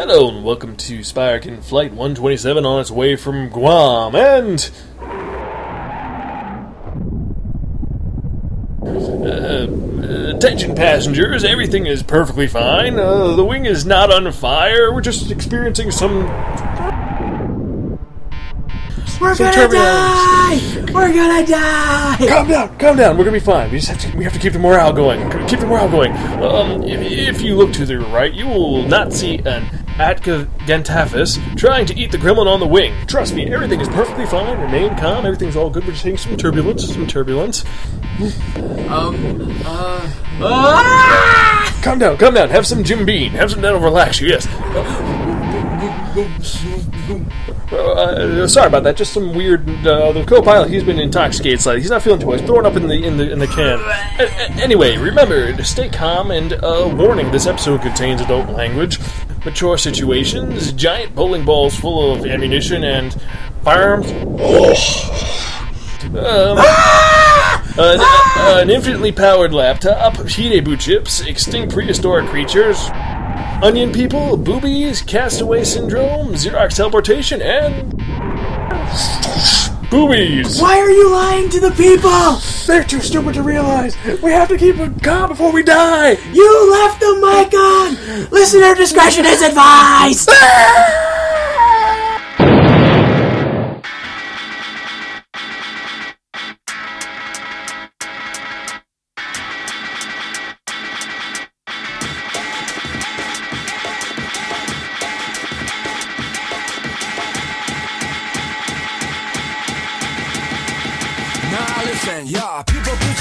Hello and welcome to Spiraken Flight 127 on its way from Guam and. Uh, attention passengers, everything is perfectly fine. Uh, the wing is not on fire. We're just experiencing some. We're Some gonna turbulence. die! We're gonna die! Calm down, calm down. We're gonna be fine. We just have to, we have to keep the morale going. Keep the morale going. Um, if, if you look to the right, you will not see an Atka Gentaphis trying to eat the gremlin on the wing. Trust me, everything is perfectly fine. Remain calm. Everything's all good. We're just seeing some turbulence, some turbulence. Um, uh, ah! Calm down, calm down. Have some Jim Beam. Have some that'll relax you. Yes. Uh, sorry about that. Just some weird. Uh, the co-pilot, he's been intoxicated slightly. He's not feeling too well. He's throwing up in the in the in the can. A- a- anyway, remember to stay calm. And uh, warning: this episode contains adult language, mature situations, giant bowling balls full of ammunition, and firearms. Um, an, uh, an infinitely powered laptop, Hidebu chips, extinct prehistoric creatures, onion people, boobies, castaway syndrome, Xerox teleportation, and. Boobies! Why are you lying to the people? They're too stupid to realize! We have to keep it calm before we die! You left the mic on! Listener discretion is advised!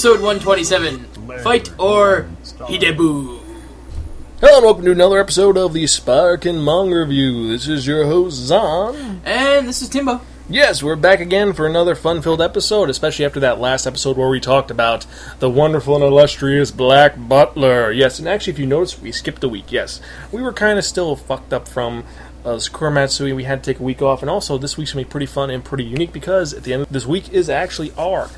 Episode 127 Fight or Hidebu Hello and welcome to another episode of the Spark and Mong Review. This is your host, Zon. And this is Timbo. Yes, we're back again for another fun-filled episode, especially after that last episode where we talked about the wonderful and illustrious Black Butler. Yes, and actually, if you notice, we skipped a week. Yes, we were kind of still fucked up from uh, Sakura Matsuri. We had to take a week off, and also this week's gonna be pretty fun and pretty unique because at the end of this week is actually our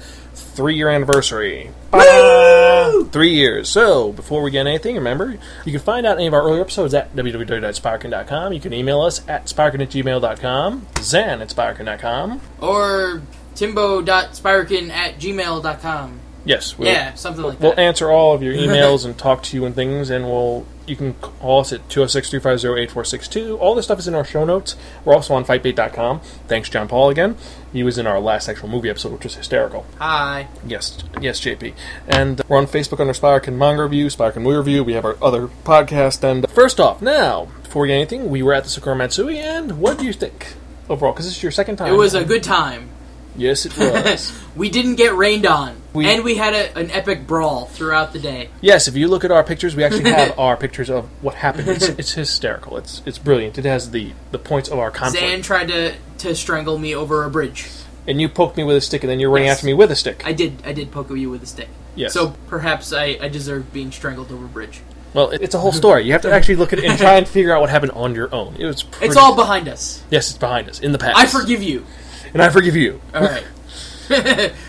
three-year anniversary. Woo! Three years. So, before we get anything, remember, you can find out any of our earlier episodes at www.sparkin.com. You can email us at sparkin at gmail.com, zan at sparkin.com. Or timbo.spirakin at gmail.com. Yes, we'll, Yeah, something like we'll that. answer all of your emails and talk to you and things, and we'll you can call us at 206-350-8462. All this stuff is in our show notes. We're also on fightbait.com. Thanks, John Paul, again. He was in our last actual movie episode, which was hysterical. Hi. Yes, yes, JP. And we're on Facebook under Spark and Manga Review, Spark and Movie Review. We have our other podcast. And first off, now, before we get anything, we were at the Sakura Matsuri, and what do you think overall? Because this is your second time. It was a good time. Yes, it was. we didn't get rained on. We- and we had a, an epic brawl throughout the day. yes, if you look at our pictures, we actually have our pictures of what happened. It's, it's hysterical. It's it's brilliant. It has the, the points of our conflict. Zan tried to, to strangle me over a bridge. and you poked me with a stick, and then you're running Yes. after me with a stick. I did I did poke you with a stick. Yes. So perhaps I, I deserve being strangled over a bridge. well, it, it's a whole story. You have to actually look at it and try and figure out what happened on your own. It was pretty, It's all behind us. yes, it's behind us in the past. I forgive you. and I forgive you. All right.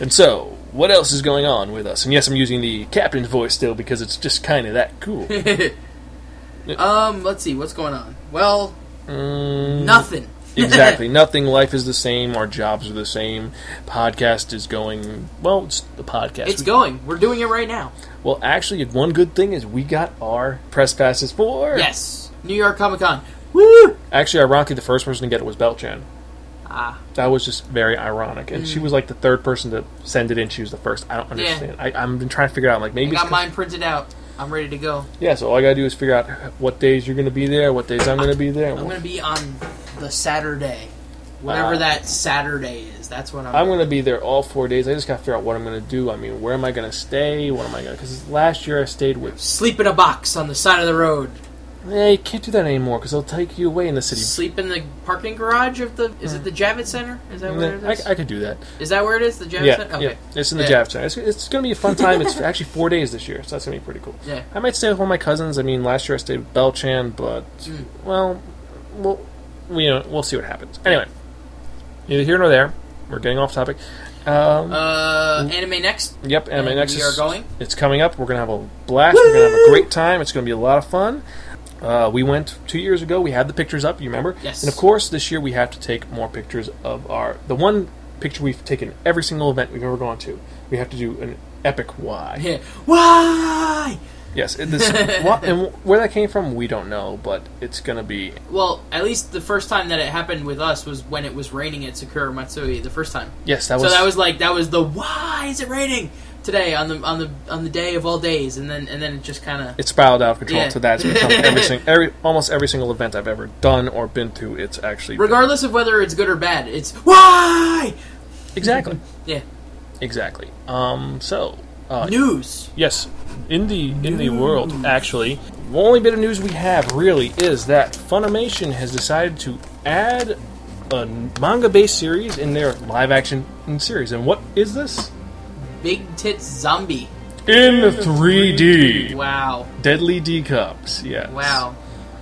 And so, what else is going on with us? And yes, I'm using the captain's voice still because it's just kind of that cool. um, let's see what's going on. Well, Mm, nothing. exactly. Nothing. Life is the same. Our jobs are the same. Podcast is going well. It's the podcast. It's We- going. We're doing it right now. Well, actually, one good thing is we got our press passes for. Yes. New York Comic Con. Woo! Actually, ironically, the first person to get it was Belchan. Ah. That was just very ironic, and Mm. she was like the third person to send it in. She was the first. I don't understand. I, I've been trying to figure out like maybe. it's got mine printed out. I'm ready to go. Yeah, so all I gotta do is figure out what days you're gonna be there, what days I'm gonna be there. I'm going to be on the Saturday. Whatever Ah. that Saturday is. That's when I'm. I'm gonna be there all four days. I just gotta figure out what I'm gonna do. I mean, where am I gonna stay? What am I gonna? Because last year I stayed with. Sleep in a box on the side of the road. Yeah, you can't do that anymore because they'll take you away in the city. Sleep in the parking garage of the. Is it the Javits Center? Is that where it I. I could do that. is that where it is? The Javits Yeah, Center? yeah. It's in the Yeah. Jav Center. It's, it's gonna be a fun time. It's actually four days this year, so that's gonna be pretty cool. Yeah. I might stay with one of my cousins. I mean, last year I stayed with Belchan, but Mm. well, we'll we, you know, we'll see what happens. Anyway, neither here nor there. We're getting off topic. Um, Uh, anime next. yep, Anime and Next we is are going. It's coming up. We're gonna have a blast. We're gonna have a great time. It's gonna be a lot of fun. Uh, we went two years ago. We had the pictures up. You remember? Yes. And of course, this year we have to take more pictures of our the one picture we've taken every single event we've ever gone to. We have to do an epic Y. Yeah. Why? Yes. This, what, and where that came from, we don't know, but it's gonna be. Well, at least the first time that it happened with us was when it was raining at Sakura Matsuri. The first time. Yes, that was. so that was like that was the why is it raining today on the on the on the day of all days, and then and then it just kind of it spiraled out of control Yeah. to that's become every single, every almost every single event I've ever done or been to. It's actually regardless of whether it's good or bad, it's why. exactly, Yeah. exactly. Um. So. Uh, News. Yes, in the in the world, actually, the only bit of news we have really is that Funimation has decided to add a manga-based series in their live-action series. And what is this? Big tits zombie. In 3D, Wow. Deadly D Cups. Yes. Wow.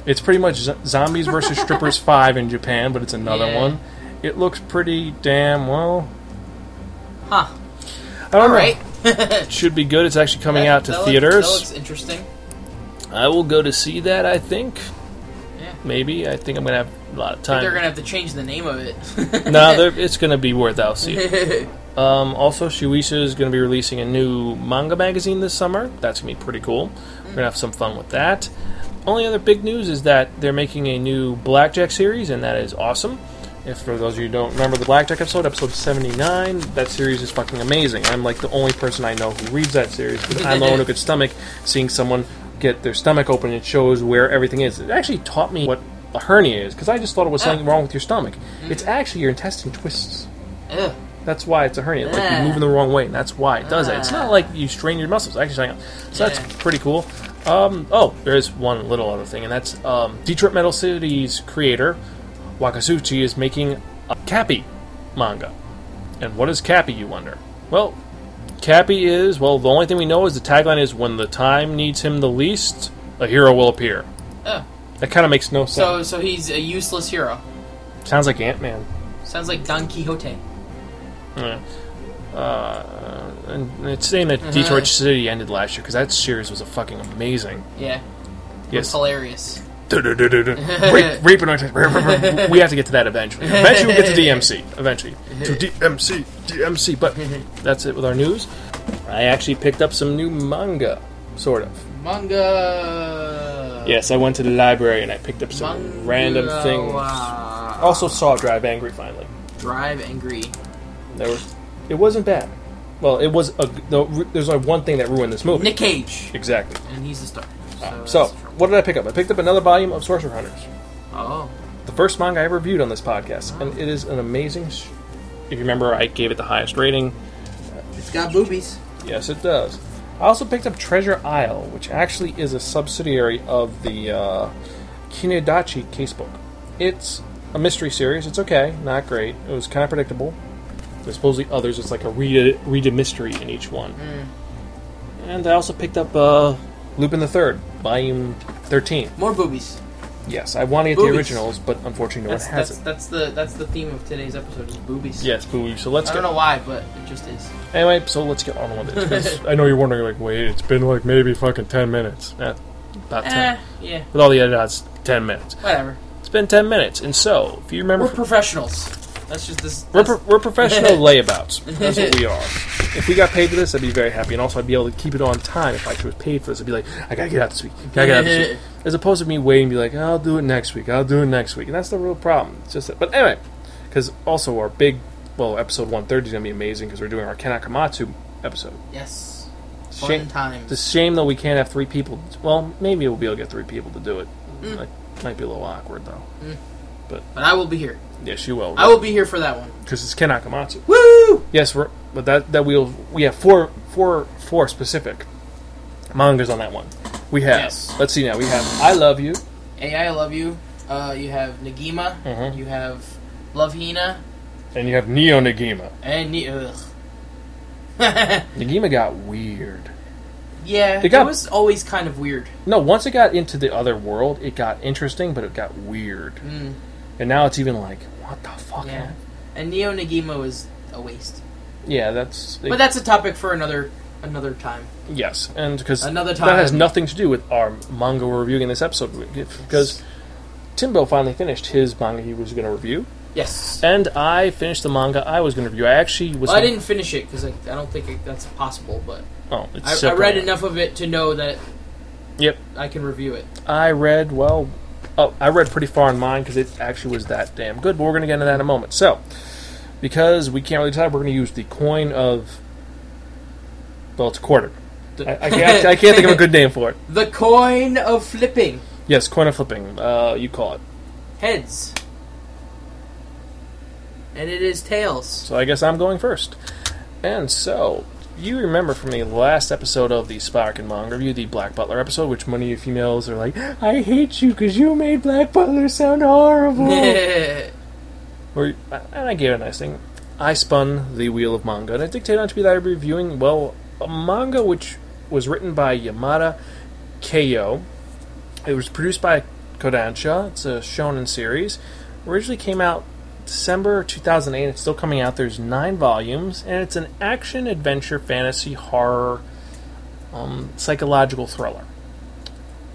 It's pretty much Z- Zombies versus Strippers Five in Japan, but it's another Yeah. one. It looks pretty damn well. Huh. I don't All know. right. It should be good. It's actually coming That- out to that looks- theaters. that looks interesting. I will go to see that. I think. Yeah. Maybe. I think I'm gonna have a lot of I think time. they're gonna have to change the name of it. no, it's gonna be worth out seeing. Um, also, Shueisha is gonna be releasing a new manga magazine this summer. That's gonna be pretty cool. We're gonna have some fun with that. Only other big news is that they're making a new Blackjack series, and that is awesome. If for those of you who don't remember the Blackjack episode, episode 79, that series is fucking amazing. I'm like the only person I know who reads that series because I'm the one who could stomach seeing someone get their stomach open. And it shows where everything is. It actually taught me what a hernia is because I just thought it was something wrong with your stomach. It's actually your intestine twists. Ugh. That's why it's a hernia. Like you're moving the wrong way, and that's why it does it. It's not Ah. like you strain your muscles. Actually, saying so that's Yeah. pretty cool. Um, oh, there is one little other thing, and that's um, Detroit Metal City's creator Wakasugi is making a Cappy manga. And what is Cappy, you wonder? Well, Cappy is well. The only thing we know is the tagline is "When the time needs him the least, a hero will appear." Oh. That kind of makes no sense. So so he's a useless hero. Sounds like Ant Man. Sounds like Don Quixote. Yeah. Uh, and it's saying that Uh-huh. Detroit City ended last year because that series was a fucking amazing. Yeah. Yes. hilarious. rape, rape and. We have to get to that eventually. Eventually, we'll get to DMC. Eventually, to DMC, DMC. But that's it with our news. I actually picked up some new manga, sort of. Manga. Yes, I went to the library and I picked up some Manga. random things. Wow. Also saw Drive Angry finally. Drive Angry. There was, it wasn't bad. Well, it was a. The, there's like one thing that ruined this movie. Nick Cage. Exactly. And he's the star. So, So, that's trouble. what did I pick up? I picked up another volume of Sorcerer Hunters, Oh. the first manga I ever reviewed on this podcast, and it is an amazing. Sh- if you remember, I gave it the highest rating. It's got boobies. Yes, it does. I also picked up Treasure Isle, which actually is a subsidiary of the uh, Kindaichi casebook. It's a mystery series. It's okay, not great. It was kind of predictable. There's supposedly others. It's like a read a, read a mystery in each one. And I also picked up uh, Lupin the Third, volume 13. More boobies. Yes, I want to get the originals, but unfortunately, no That's one has that's it. that's the that's the theme of today's episode is boobies. Yes, boobies. So let's I don't know why, but it just is. anyway. So let's get on with it. 'cause I know you're wondering, like, wait, it's been like maybe fucking ten minutes. Eh, about ten. Eh, yeah, With all the edits, ten minutes. whatever. It's been 10 minutes. And so, if you remember, We're professionals. That's just this. we're, pro- we're professional layabouts. That's what we are. If we got paid for this, I'd be very happy. And also, I'd be able to keep it on time if I was paid for this. I'd be like, I gotta get out this week. Gotta get out this week. As opposed to me waiting and be like, I'll do it next week. I'll do it next week. And that's the real problem. It's just that. But anyway, because also our big, well, episode 130 is going to be amazing because we're doing our Ken Akamatsu episode. yes. Fun Shame, times. it's a shame though we can't have three people. Well, maybe we'll be able to get three people to do it. Mm. Might, might be a little awkward though. Mm. But. But I will be here. Yes, you will. I will be here for that one. because it's Ken Akamatsu. Woo! Yes, we're, but that that we'll we have four four four specific mangas on that one. We have. Yes. Let's see now. We have I Love You. AI, I love you. Uh, you have Negima. Mhm. You have Love Hina. And you have Neo Negima. And Ni- ugh. Negima got weird. yeah, It it, was always kind of weird. No, once it got into the other world, it got interesting, but it got weird. Mm, And now it's even like, what the fuck? yeah. man? And Neo Negima was a waste. Yeah, that's. But that's a topic for another another time. yes, and because Another time that has nothing to do with our manga we're reviewing in this episode. Because Timbo finally finished his manga he was going to review, Yes. and I finished the manga I was going to review. I actually was. Well, I didn't finish it because I, I don't think it, that's possible, but Oh, it's I, I read enough of it to know that Yep, I can review it. I read well. Oh, I read pretty far in mine because it actually was that damn good. But we're going to get into that in a moment. So, because we can't really decide, we're going to use the coin of. Well, it's a quarter. I, I, can't, I can't think of a good name for it. The coin of flipping Yes, coin of flipping. Uh, you call it. heads, and it is tails. So I guess I'm going first. And so, you remember from the last episode of the Spark and Manga review, the Black Butler episode, which many of you females are like, I hate you because you made Black Butler sound horrible. Or, and I gave it a nice thing. I spun the wheel of manga, and I dictated on to be that I'd be reviewing, well, a manga which was written by Yamada Keio. It was produced by Kodansha. It's a shonen series. Originally came out December 2008. It's still coming out. There's nine volumes, and it's an action, adventure, fantasy, horror, um, psychological thriller.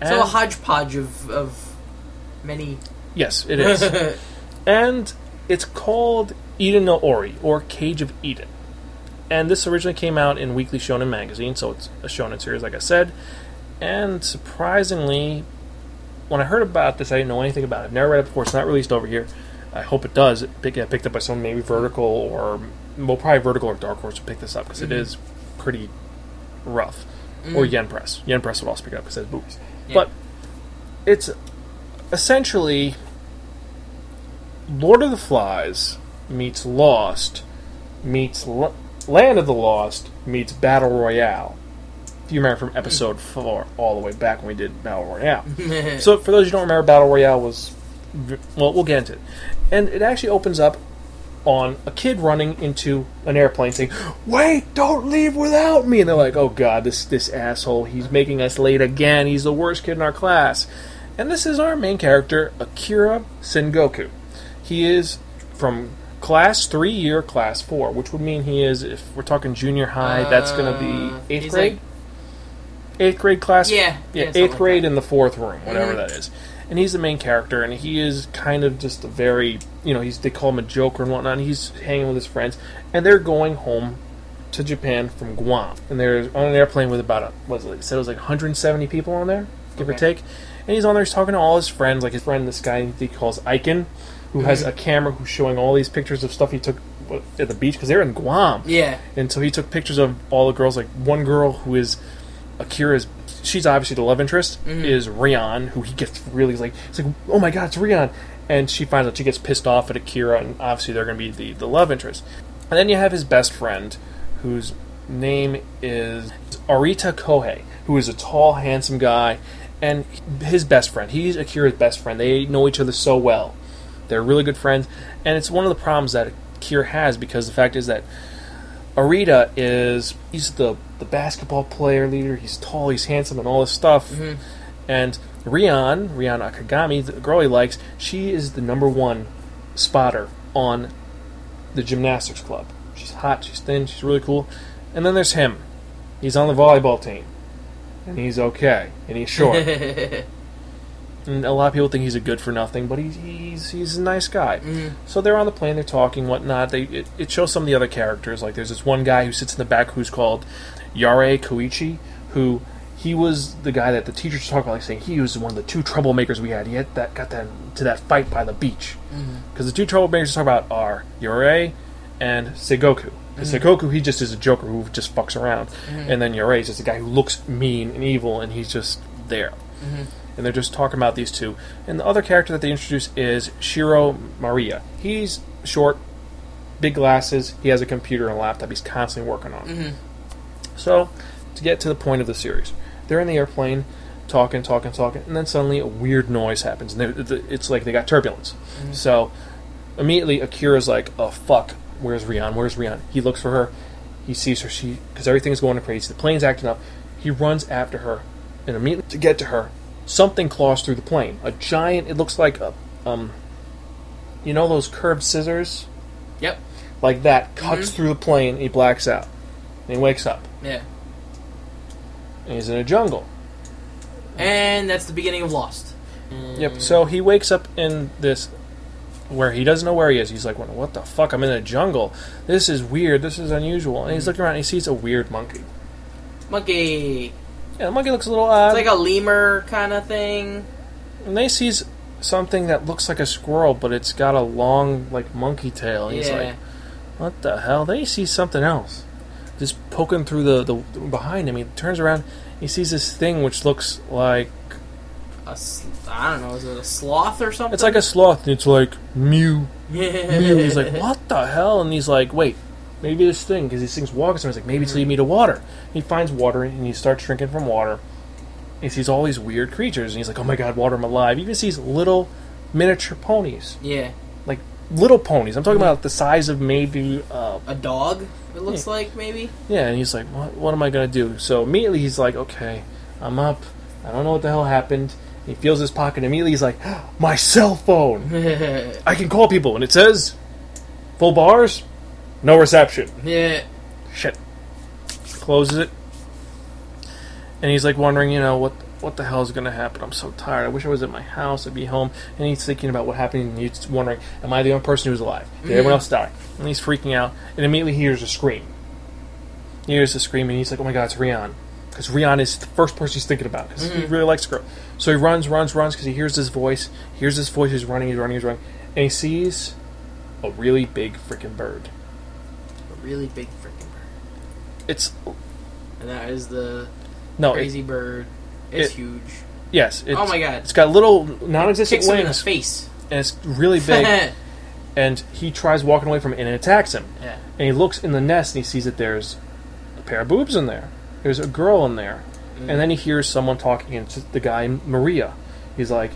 so a hodgepodge of, of many. yes, it is. and it's called Eden no Ori, or Cage of Eden. And this originally came out in Weekly Shonen magazine, so it's a shonen series, like I said. And surprisingly, when I heard about this, I didn't know anything about it. I've never read it before. It's not released over here. I hope it does. Get picked up by someone, maybe Vertical or well, probably Vertical or Dark Horse would pick this up because Mm-hmm. is pretty rough. Or Yen Press. Yen Press would also pick it up because it has boobies. Yeah. But it's essentially Lord of the Flies meets Lost meets L- Land of the Lost meets Battle Royale. If you remember from episode four, all the way back when we did Battle Royale. so, for those who don't remember, Battle Royale was well, we'll get into it, and it actually opens up on a kid running into an airplane saying, "Wait, don't leave without me!" And they're like, "Oh God, this this asshole! He's making us late again. He's the worst kid in our class." And this is our main character, Akira Sengoku. He is from class three year class four, which would mean he is, if we're talking junior high, that's going to Uh, be eighth he's grade. like- eighth grade class. Yeah, yeah, yeah, eighth grade that. in the fourth room, whatever Mhm. that is. And he's the main character, and he is kind of just a very, you know, he's they call him a joker and whatnot. And he's hanging with his friends, and they're going home to Japan from Guam, and they're on an airplane with about a what was it? Said it was like 170 people on there, give or take. And he's on there, he's talking to all his friends, like his friend, this guy he calls Aiken, who has Mm-hmm. a camera who's showing all these pictures of stuff he took at the beach because they're in Guam. Yeah. And so he took pictures of all the girls. Like one girl who is Akira's, she's obviously the love interest, mm-hmm. is Rion, who he gets really like, it's like, oh my god, it's Rion. And she finds out she gets pissed off at Akira, and obviously they're going to be the, the love interest. And then you have his best friend, whose name is Arita Kohei, who is a tall, handsome guy, and his best friend. He's Akira's best friend. They know each other so well. They're really good friends, and it's one of the problems that Akira has because the fact is that Arita is he's the the basketball player leader. He's tall, he's handsome, and all this stuff. Mm-hmm. And Rion, Rion Akagami, the girl he likes, she is the number one spotter on the gymnastics club. She's hot, she's thin, she's really cool. And then there's him. He's on the volleyball team, and he's okay, and he's short. and a lot of people think he's a good for nothing, but he's he's he's a nice guy. Mhm. So they're on the plane, they're talking, whatnot. They it, it shows some of the other characters. Like there's this one guy who sits in the back who's called Yare Koichi, who he was the guy that the teachers talk about, like saying he was one of the two troublemakers we had. He had that got that to that fight by the beach mm-hmm. because the two troublemakers talk about are Yare and Seigoku. Because mm-hmm. Seigoku, he just is a joker who just fucks around, mm-hmm. and then Yare is just a guy who looks mean and evil, and he's just there. And they're just talking about these two. And the other character that they introduce is Shiro Maria. He's short, big glasses. He has a computer and a laptop. He's constantly working on. Mm-hmm. So, to get to the point of the series, they're in the airplane, talking, talking, talking, and then suddenly a weird noise happens. And it's like they got turbulence. Mm-hmm. So, immediately Akira's like, "Oh fuck, where's Rion? Where's Rion?" He looks for her. He sees her. She because everything's going crazy. The plane's acting up. He runs after her, and immediately to get to her, something claws through the plane. A giant. It looks like a um. You know those curved scissors, Yep. like that, mm-hmm. cuts through the plane. He blacks out, and he wakes up, Yeah. and he's in a jungle. And that's the beginning of Lost. Yep. Mm. So he wakes up in this where he doesn't know where he is. He's like, "What the fuck? I'm in a jungle. This is weird. This is unusual." And he's mm. looking around. and He sees a weird monkey. Monkey. Yeah, the monkey looks a little odd. It's like a lemur kind of thing. and they sees something that looks like a squirrel, but it's got a long like monkey tail. And He's like, "What the hell?" They see something else, just poking through the, the behind him. He turns around. He sees this thing which looks like a I don't know. Is it a sloth or something? it's like a sloth. And it's like mew. yeah. Mew. He's like, "What the hell?" And he's like, "Wait." Maybe this thing, because these things walk somewhere. He's like, maybe it's leading me to water. He finds water and he starts drinking from water. He sees all these weird creatures and he's like, oh my god, water, I'm alive. He even sees little miniature ponies. Yeah. like little ponies. I'm talking about the size of maybe uh, A dog. It looks Yeah. like maybe. yeah. And he's like, what, what am I gonna do? So immediately he's like, okay, I'm up. I don't know what the hell happened. He feels his pocket. Immediately he's like, my cell phone. I can call people, and it says full bars, no reception. Yeah. Shit. Closes it, and he's like wondering, you know, what what the hell is going to happen? I'm so tired. I wish I was at my house. I'd be home. And he's thinking about what happened, and he's wondering, am I the only person who's alive? Did everyone else die? And he's freaking out, and immediately he hears a scream. He hears a scream, and he's like, oh my god, it's Rion. Because Rion is the first person he's thinking about, because he mm-hmm. really likes the girl. So he runs, runs, runs, because he hears this voice. Hears this voice, he's running, he's running, he's running. And he sees a really big freaking bird. Really big freaking bird. It's, And that is the no, it- crazy bird. It's it- huge. Yes. It's, Oh my God. It's got little non-existent Kicks him in the wings, face. and it's really big. and he tries walking away from it, and it attacks him. yeah. And he looks in the nest, and he sees that there's a pair of boobs in there. There's a girl in there, and mm. then he hears someone talking, and it's the guy Maria. He's like,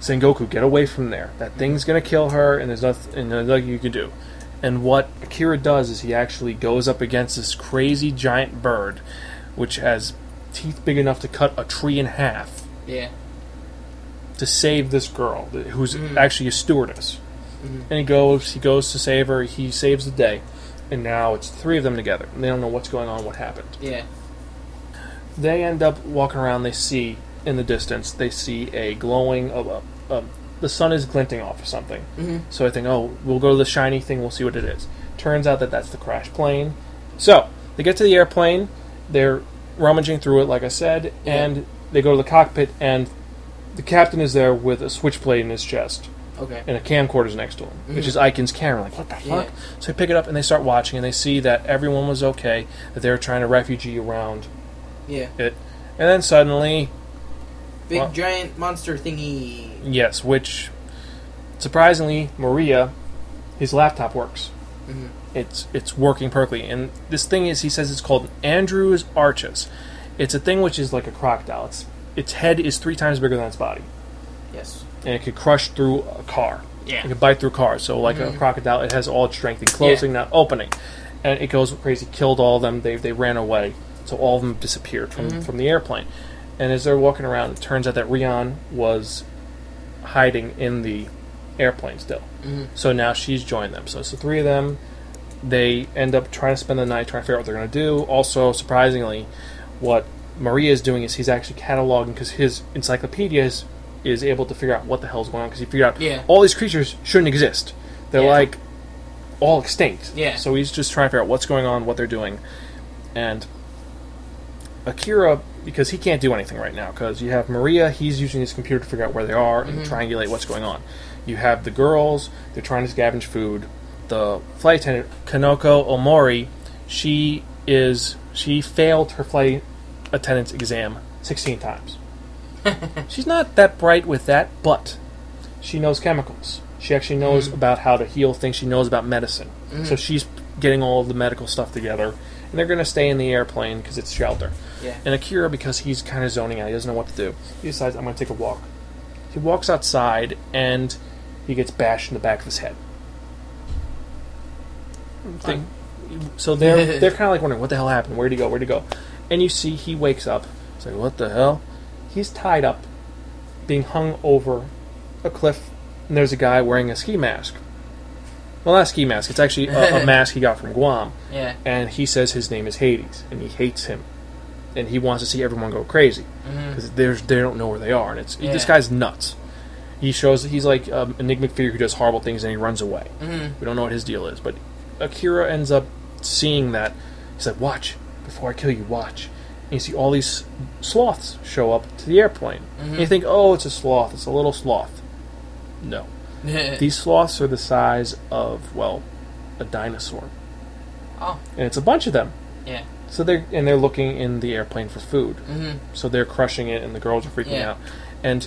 "Sengoku, get away from there. That mm-hmm. thing's gonna kill her, and there's nothing, and there's nothing you can do." And what Akira does is he actually goes up against this crazy giant bird, which has teeth big enough to cut a tree in half Yeah. to save this girl who's Mhm. actually a stewardess. Mhm. And he goes, he goes to save her. He saves the day, and now it's three of them together. And they don't know what's going on, what happened. Yeah. They end up walking around. They see in the distance, they see a glowing. Uh, uh, the sun is glinting off of something. Mhm. So I think, oh, we'll go to the shiny thing. We'll see what it is. Turns out that that's the crash plane. So they get to the airplane. They're rummaging through it, like I said, Yeah. and they go to the cockpit, and the captain is there with a switchblade in his chest Okay. and a camcorder's next to him, which Mhm. is Icon's camera. Like, what the Yeah. fuck? So they pick it up and they start watching, and they see that everyone was okay, that they were trying to refugee around Yeah. it, and then suddenly, Big Well- giant monster thingy. yes, which surprisingly, Maria, his laptop works. Mhm. It's it's working perfectly, and this thing is he says it's called Andrew's Arches. It's a thing which is like a crocodile. Its its head is three times bigger than its body, Yes. and it could crush through a car. Yeah. It could bite through cars. So, like a Mhm. crocodile, it has all its strength in closing, not opening. And it goes crazy, killed all of them. They, they ran away. So, all of them disappeared from, Mhm. from the airplane. And as they're walking around, it turns out that Rion was hiding in the airplane still. Mhm. So now she's joined them. So it's the three of them. They end up trying to spend the night trying to figure out what they're going to do. Also, surprisingly, what Maria is doing is he's actually cataloging because his encyclopedia is is able to figure out what the hell's going on because he figured out Yeah. all these creatures shouldn't exist. They're Yeah. like all extinct. Yeah. So he's just trying to figure out what's going on, what they're doing, and Akira because he can't do anything right now because you have Maria. He's using his computer to figure out where they are and mm-hmm. triangulate what's going on. You have the girls. They're trying to scavenge food. The flight attendant Kanoko Omori. She is she failed her flight attendant's exam 16 times. She's not that bright with that, but she knows chemicals. She actually knows mm-hmm. about how to heal things. She knows about medicine. So mm-hmm. she's getting all of the medical stuff together. And they're going to stay in the airplane because it's shelter. Yeah. And Akira, because he's kind of zoning out, he doesn't know what to do. He decides, I'm going to take a walk. He walks outside and he gets bashed in the back of his head. Hmm. Thing. So they're they're kind of like wondering what the hell happened. Where'd he go? Where'd he go? And you see he wakes up. It's like what the hell? He's tied up, being hung over a cliff, and there's a guy wearing a ski mask. Well, not a ski mask. It's actually a, a mask he got from Guam. Yeah. And he says his name is Hades, and he hates him, and he wants to see everyone go crazy mm-hmm. because there's they don't know where they are, and it's this guy's nuts. He shows that he's like an enigmatic figure who does horrible things and he runs away. Mhm. We don't know what his deal is, but Akira ends up seeing that. He's like, "Watch before I kill you. Watch." And you see all these sloths show up to the airplane. And you mm-hmm. think, "Oh, it's a sloth. It's a little sloth." No, these sloths are the size of well, a dinosaur, oh. and it's a bunch of them. Yeah. So they're and they're looking in the airplane for food. Mhm. So they're crushing it, and the girls are freaking Yeah. out. And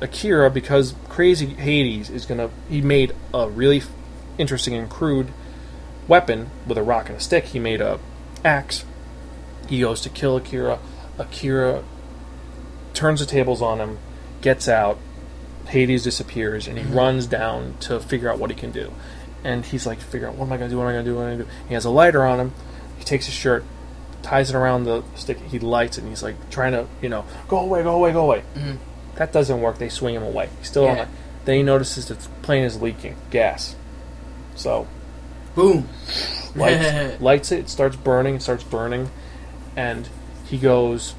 Akira, because crazy Hades is gonna, he made a really f- interesting and crude weapon with a rock and a stick. He made a axe. He goes to kill Akira. Akira turns the tables on him, gets out. Hades disappears, and he runs down to figure out what he can do. And he's like, figure out what am I gonna do? What am I gonna do? What am I gonna do? He has a lighter on him. He takes his shirt, ties it around the stick. He lights it, and he's like trying to, you know, go away, go away, go away. Mhm. That doesn't work. They swing him away. He's still on it. Then he notices that the plane is leaking gas. So Boom. lights, lights it. It starts burning. It starts burning, and he goes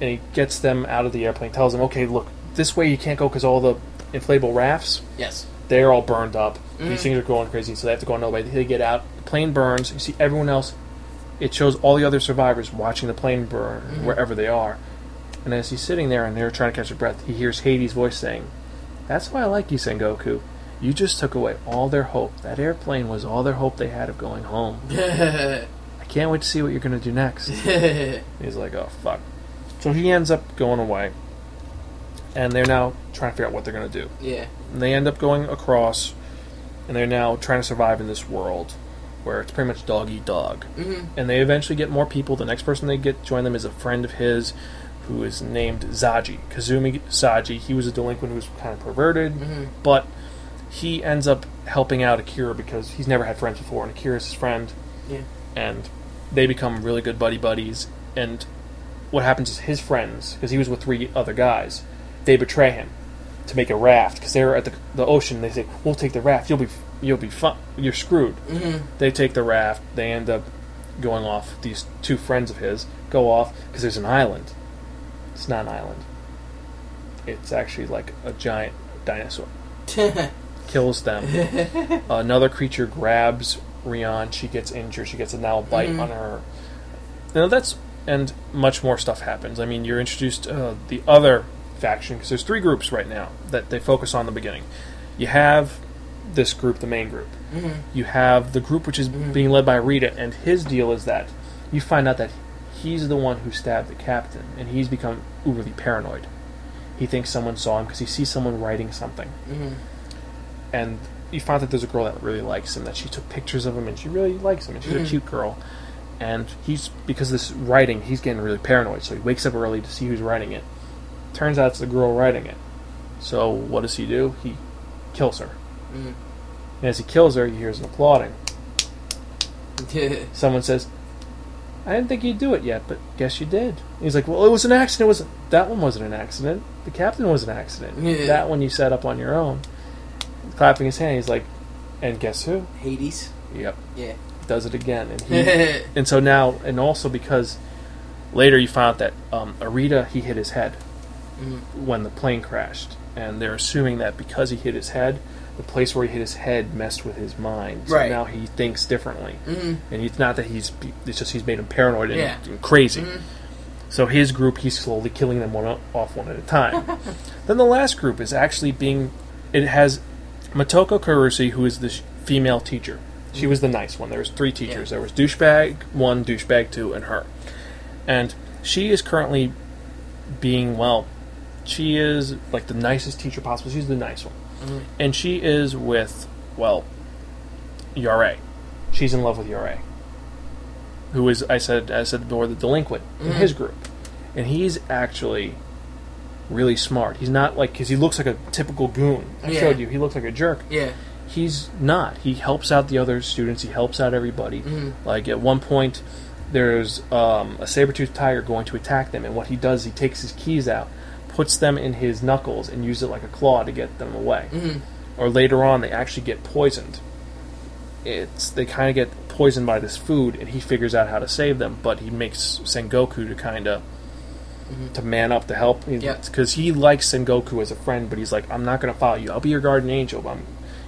and he gets them out of the airplane. Tells them, "Okay, look, this way you can't go because all the inflatable rafts Yes. they're all burned up. Mhm. These things are going crazy, so they have to go another way. They get out. The plane burns. You see everyone else. It shows all the other survivors watching the plane burn Mhm. wherever they are. And as he's sitting there and they're trying to catch their breath, he hears Hades' voice saying, "That's why I like you, Sengoku. You just took away all their hope. That airplane was all their hope they had of going home. I can't wait to see what you're going to do next." He's like, oh, fuck. So he ends up going away. And they're now trying to figure out what they're going to do. yeah. And they end up going across, and they're now trying to survive in this world where it's pretty much dog eat dog. Mhm. And they eventually get more people. The next person they get join them is a friend of his who is named Zaji. Kazumi Zaji. He was a delinquent who was kind of perverted, Mhm. but he ends up helping out Akira because he's never had friends before, and Akira's his friend Yeah. and they become really good buddy buddies. And what happens is his friends, because he was with three other guys, they betray him to make a raft because they're at the, the ocean. They say, "We'll take the raft. You'll be you'll be fun. You're screwed." Mhm. They take the raft. They end up going off. These two friends of his go off because there's an island. It's not an island. It's actually like a giant dinosaur kills them. Another creature grabs Rion. She gets injured. She gets a now bite Mhm. on her. Now that's and much more stuff happens. I mean, you're introduced uh, the other faction because there's three groups right now that they focus on in the beginning. You have this group, the main group. Mhm. You have the group which is Mhm. being led by Rita, and his deal is that you find out that he's the one who stabbed the captain, and he's become overly paranoid. He thinks someone saw him because he sees someone writing something Mhm. and you find that there's a girl that really likes him that she took pictures of him and she really likes him and she's a cute girl and he's because of this writing he's getting really paranoid so he wakes up early to see who's writing it turns out it's the girl writing it. So what does he do? He kills her. Mhm. and as he kills her he hears an applauding. Someone says i didn't think you'd do it yet but guess you did. He's like well it was an accident. It was that one wasn't an accident. The captain was an accident. Yeah. that one you set up on your own. Clapping his hand he's like and guess who? Hades. Yep, Yeah. does it again, and he, and so now, and also because later you found out that um, Arita he hit his head, when the plane crashed, and they're assuming that because he hit his head, the place where he hit his head messed with his mind. So Right. now he thinks differently, Mhm. and it's not that he's it's just he's made him paranoid and, Yeah. and crazy. Mhm. So his group, he's slowly killing them one off one at a time. then the last group is actually being. It has Matoko Karusi, who is the sh- female teacher. She was the nice one. There was three teachers. Yeah. There was douchebag one, douchebag two, and her. And she is currently being well. She is like the nicest teacher possible. She's the nice one, Mhm. and she is with well, Yare. She's in love with Yare, who is I said I said before the delinquent in Mhm. his group, and he's actually really smart. He's not like because he looks like a typical goon. I Yeah. showed you he looks like a jerk. Yeah. He's not. He helps out the other students. He helps out everybody. Mhm. Like at one point, there's um, a saber-toothed tiger going to attack them, and what he does, he takes his keys out, puts them in his knuckles, and uses it like a claw to get them away. Mhm. Or later on, they actually get poisoned. It's they kind of get poisoned by this food, and he figures out how to save them. But he makes Sengoku to kind of to man up to help because he likes Sengoku as a friend, but he's like, I'm not going to follow you. I'll be your guardian angel. But I'm,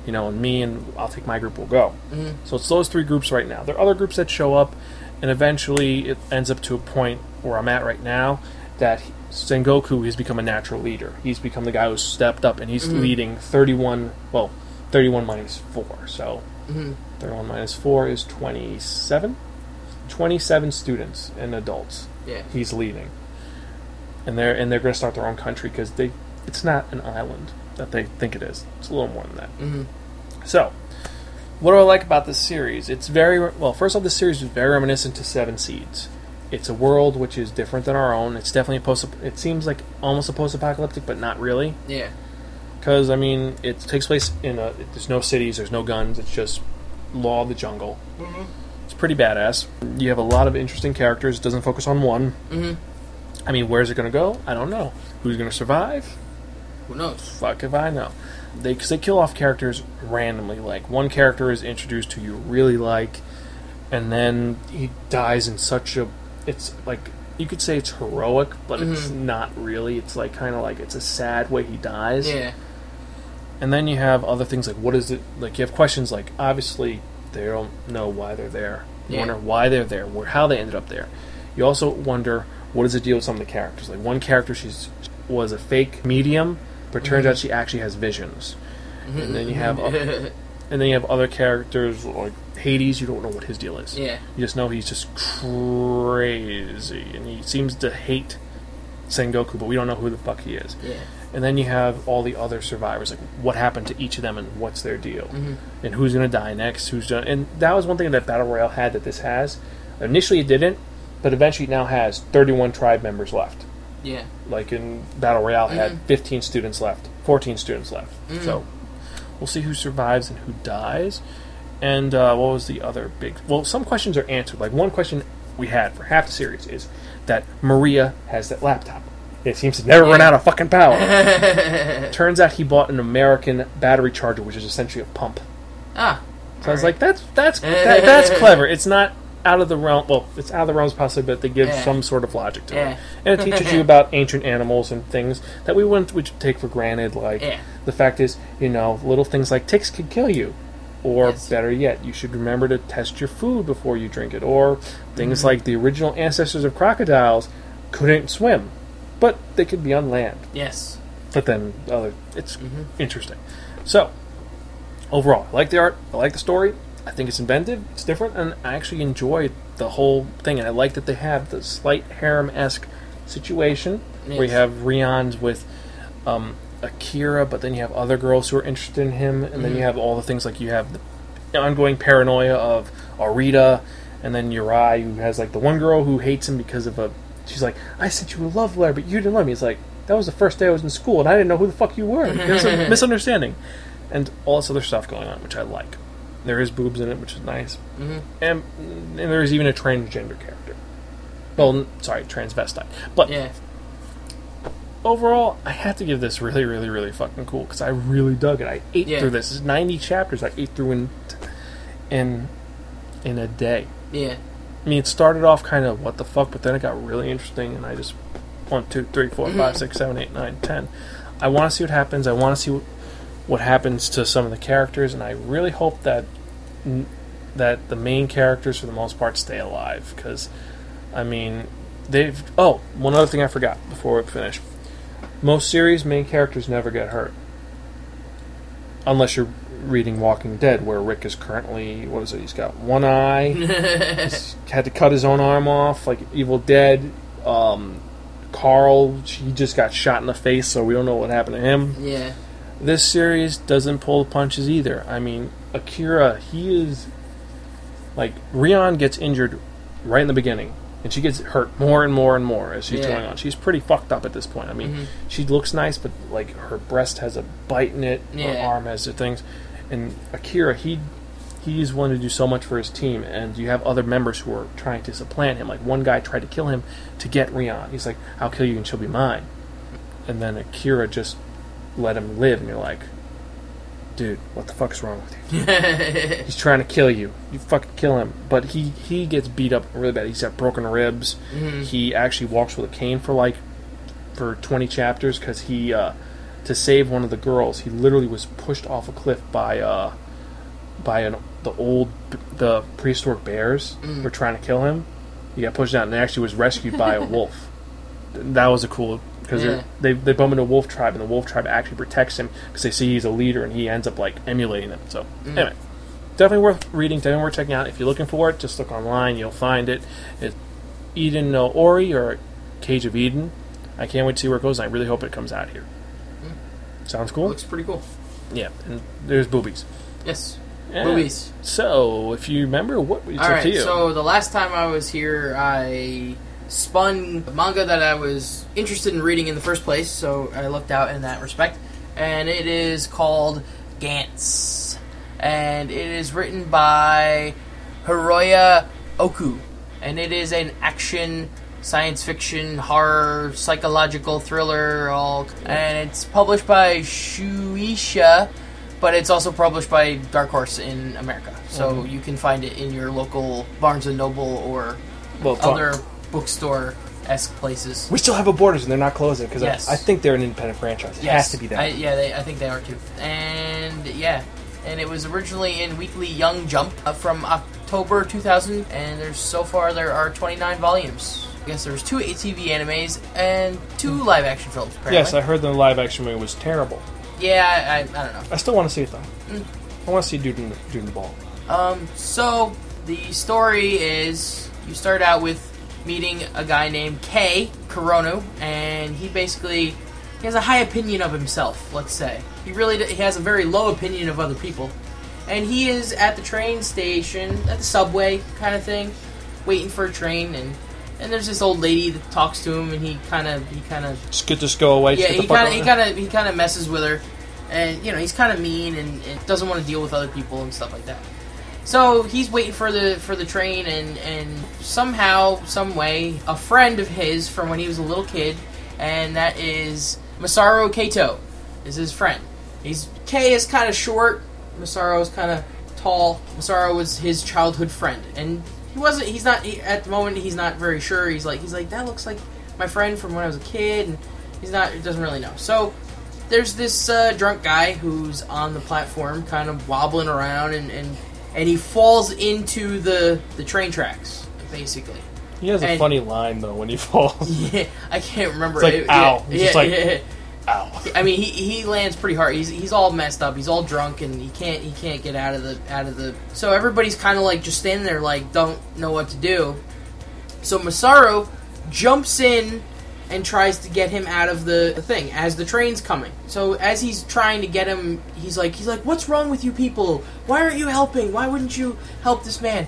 you know, and me and I'll take my group. We'll go. Mhm. So it's those three groups right now. There are other groups that show up, and eventually it ends up to a point where I'm at right now that Sengoku has become a natural leader. He's become the guy who's stepped up, and he's Mhm. leading 31. Well, 31 minus four. So Mhm. 31 minus four is 27. 27 students and adults Yeah. he's leading, and they're and they're going to start their own country because they it's not an island that they think it is. It's a little more than that. Mhm. So, what do I like about this series? It's very well. First off, this series is very reminiscent to Seven Seeds. It's a world which is different than our own. It's definitely a post. It seems like almost a post-apocalyptic, but not really. Yeah. Because I mean, it takes place in a. There's no cities. There's no guns. It's just law of the jungle. Mhm. It's pretty badass. You have a lot of interesting characters. It doesn't focus on one. Mhm. I mean, where's it going to go? I don't know. Who's going to survive? Who knows? Fuck if I know. They cause they kill off characters randomly. Like one character is introduced who you really like, and then he dies in such a. It's like you could say it's heroic, but it's Mhm. not really. It's like kind of like it's a sad way he dies. Yeah. And then you have other things like what is it? Like you have questions like obviously they don't know why they're there. You Yeah. wonder why they're there, where how they ended up there. You also wonder what is the deal with some of the characters. Like one character, she's was a fake medium, but turns Mhm. out she actually has visions. Mhm. And then you have and then you have other characters like Hades. You don't know what his deal is. yeah. You just know he's just crazy, and he seems to hate Sengoku, but we don't know who the fuck he is. Yeah. And then you have all the other survivors, like what happened to each of them and what's their deal, Mhm. and who's going to die next, who's done. And that was one thing that Battle Royale had that this has. Initially, it didn't, but eventually, it now has 31 tribe members left. Yeah. Like in Battle Royale, had Mhm. 15 students left, 14 students left. Mhm. So we'll see who survives and who dies. And uh, what was the other big? Well, some questions are answered. Like one question we had for half the series is that Maria has that laptop. It seems to never run out of fucking power. Turns out he bought an American battery charger, which is essentially a pump. ah. So I was Alright. like, that's that's that, that's clever. It's not out of the realm. Well, it's out of the realms possibly, but they give Yeah. some sort of logic to Yeah. it, and it teaches you about ancient animals and things that we wouldn't would take for granted. Like Yeah. the fact is, you know, little things like ticks could kill you. Or Yes. better yet, you should remember to test your food before you drink it. Or things Mm-hmm. like the original ancestors of crocodiles couldn't swim, but they could be on land. Yes. But then other, it's Mhm. interesting. So overall, I like the art. I like the story. I think it's inventive. It's different, and I actually enjoy the whole thing. And I like that they have the slight harem esque situation where you have Rion's with um, Akira, but then you have other girls who are interested in him, and then you Mhm. have all the things like you have the ongoing paranoia of Arita, and then Uri, who has like the one girl who hates him because of a. She's like, I sent you a love letter, but you didn't love me. It's like that was the first day I was in school, and I didn't know who the fuck you were. There's a misunderstanding, and all this other stuff going on, which I like. There is boobs in it, which is nice, Mhm. and, and there is even a transgender character. Well, n- sorry, transvestite, but Yeah. overall, I have to give this really, really, really fucking cool because I really dug it. I ate Yeah. through this. It's ninety chapters. I ate through in in in a day. Yeah. I mean, it started off kind of what the fuck, but then it got really interesting, and I just one, two, three, four, Mm-hmm. five, six, seven, eight, nine, ten. I want to see what happens. I want to see what, what happens to some of the characters, and I really hope that that the main characters, for the most part, stay alive. Because, I mean, they've. Oh, one other thing I forgot before we finish. Most series, main characters never get hurt, unless you're reading Walking Dead, where Rick is currently what is it? He's got one eye. He's had to cut his own arm off, like Evil Dead. Um, Carl, he just got shot in the face, so we don't know what happened to him. yeah. This series doesn't pull the punches either. I mean, Akira, he is like Rion gets injured right in the beginning, and she gets hurt more and more and more as she's Yeah. going on. She's pretty fucked up at this point. I mean, Mhm. she looks nice, but like her breast has a bite in it, yeah. her arm has the things, and Akira, he he's willing to do so much for his team, and you have other members who are trying to supplant him. Like one guy tried to kill him to get Rion. He's like, "I'll kill you, and she'll be mine." And then Akira just let him live, and you're like, "Dude, what the fuck's wrong with you? He's trying to kill you. You fucking kill him." But he he gets beat up really bad. He's got broken ribs. Mhm. He actually walks with a cane for like for 20 chapters because he uh, to save one of the girls. He literally was pushed off a cliff by uh, by an, the old the prehistoric bears Mm. were trying to kill him. He got pushed out and actually was rescued by a wolf. That was a cool because Yeah. they they bump into a wolf tribe and the wolf tribe actually protects him because they see he's a leader and he ends up like emulating them. So Mm. anyway, definitely worth reading. Definitely worth checking out. If you're looking for it, just look online. You'll find it. It's Eden no Ori or Cage of Eden. I can't wait to see where it goes. and I really hope it comes out here. Sounds cool. Looks pretty cool. Yeah, and there's boobies. Yes. Yeah. Movies. So, if you remember, what it's All right. to you. So the last time I was here, I spun manga that I was interested in reading in the first place. So I looked out in that respect, and it is called Gantz, and it is written by Hiroya Oku, and it is an action. Science fiction, horror, psychological thriller, all, and it's published by Shueisha, but it's also published by Dark Horse in America. So Mm-hmm. you can find it in your local Barnes and Noble or well, other bookstore esque places. we still have a Borders, and they're not closing because Yes. I, I think they're an independent franchise. It has to be that. I, yeah, they, I think they are too. And yeah, and it was originally in Weekly Young Jump uh, from October 2000, and there's so far there are 29 volumes. I guess there's two TV animes and two live action films. Apparently. yes, I heard the live action movie was terrible. yeah, I, I, I don't know. I still want to see it though. Mm. I want to see dude in the, dude in the ball. Um, so the story is you start out with meeting a guy named K Kurono, and he basically he has a high opinion of himself. Let's say he really he has a very low opinion of other people, and he is at the train station at the subway kind of thing, waiting for a train, and and there's this old lady that talks to him, and he kind of he kind of Just get just go away. yeah, he kind of he kind of he kind of messes with her, and you know he's kind of mean and, and doesn't want to deal with other people and stuff like that. So he's waiting for the for the train, and and somehow, some way, a friend of his from when he was a little kid, and that is Masaru Kato, is his friend. He's K is kind of short, Masaru is kind of tall. Masaru was his childhood friend, and he wasn't. He's not he, at the moment. He's not very sure. He's like he's like that looks like my friend from when I was a kid, and he's not. Doesn't really know. So there's this uh, drunk guy who's on the platform, kind of wobbling around, and, and and he falls into the the train tracks, basically. He has a and- funny line though when he falls. Yeah, I can't remember. It's like, It- ow. Yeah, yeah, like- yeah. Ow. I mean, he, he lands pretty hard. He's, he's all messed up. He's all drunk, and he can't he can't get out of the out of the. So everybody's kind of like just standing there, like don't know what to do. So Masaru jumps in and tries to get him out of the, the thing as the train's coming. So as he's trying to get him, he's like he's like, "What's wrong with you people? Why aren't you helping? Why wouldn't you help this man?"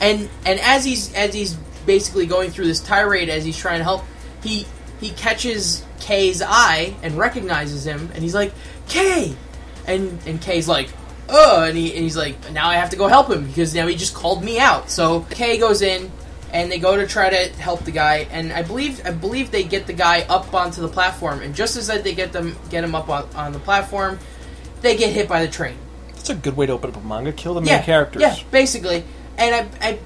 And and as he's as he's basically going through this tirade as he's trying to help, he he catches Kay's eye and recognizes him, and he's like, "Kay," and and Kay's like, "Oh," and, he, and he's like, "Now I have to go help him because now he just called me out." So Kay goes in, and they go to try to help the guy, and I believe I believe they get the guy up onto the platform, and just as they get them get him up on, on the platform, they get hit by the train That's a good way to open up a manga. Kill the main yeah, characters. Yeah, basically. And I, I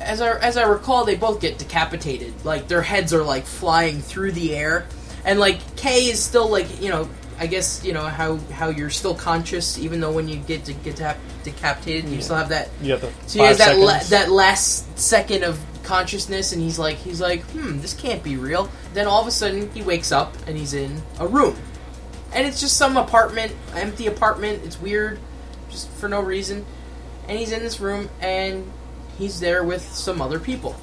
as I as I recall, they both get decapitated. Like their heads are like flying through the air, and like K is still like you know. I guess you know how, how you're still conscious even though when you get to get to decapitated you still have that Yeah, the so has five that la- that last second of consciousness, and he's like, he's like, hmm, this can't be real. Then all of a sudden, he wakes up and he's in a room, and it's just some apartment, empty apartment. It's weird, just for no reason. And he's in this room, and he's there with some other people.